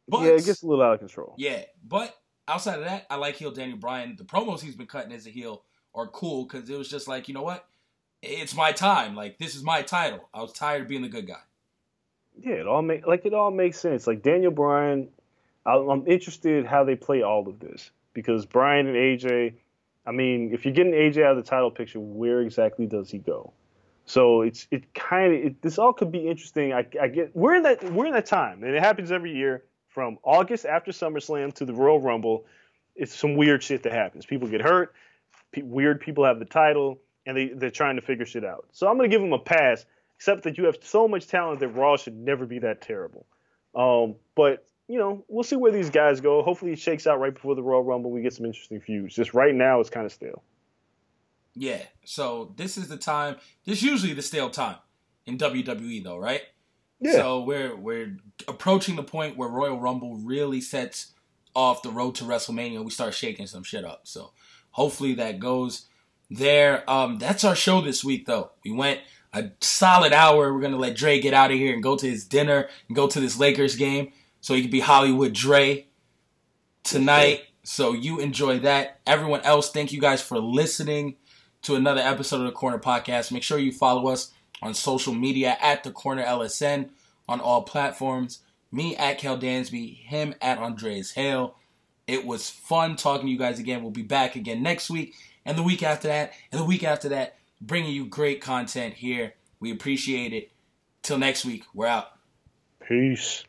But yeah, it gets a little out of control. Yeah, but outside of that, I like heel Daniel Bryan. The promos he's been cutting as a heel are cool because it was just like, you know what? It's my time. Like this is my title. I was tired of being the good guy. Yeah, it all make like it all makes sense. Like Daniel Bryan, I- I'm interested how they play all of this because Bryan and AJ. I mean, if you're getting AJ out of the title picture, where exactly does he go? So it's it kind of this all could be interesting. I, I get we're in that we're in that time, and it happens every year from August after SummerSlam to the Royal Rumble. It's some weird shit that happens. People get hurt. Pe- weird people have the title, and they they're trying to figure shit out. So I'm gonna give them a pass except that you have so much talent that Raw should never be that terrible. Um, but you know, we'll see where these guys go. Hopefully, it shakes out right before the Royal Rumble. We get some interesting feuds. Just right now, it's kind of stale. Yeah. So this is the time. This is usually the stale time in WWE, though, right? Yeah. So we're we're approaching the point where Royal Rumble really sets off the road to WrestleMania. We start shaking some shit up. So hopefully that goes there. Um, that's our show this week, though. We went a solid hour. We're gonna let Dre get out of here and go to his dinner and go to this Lakers game, so he can be Hollywood Dre tonight. So you enjoy that. Everyone else, thank you guys for listening to another episode of the Corner Podcast. Make sure you follow us on social media at the Corner LSN on all platforms. Me at Kel Dansby, him at Andreas Hale. It was fun talking to you guys again. We'll be back again next week and the week after that and the week after that, bringing you great content here. We appreciate it. Till next week, we're out. Peace.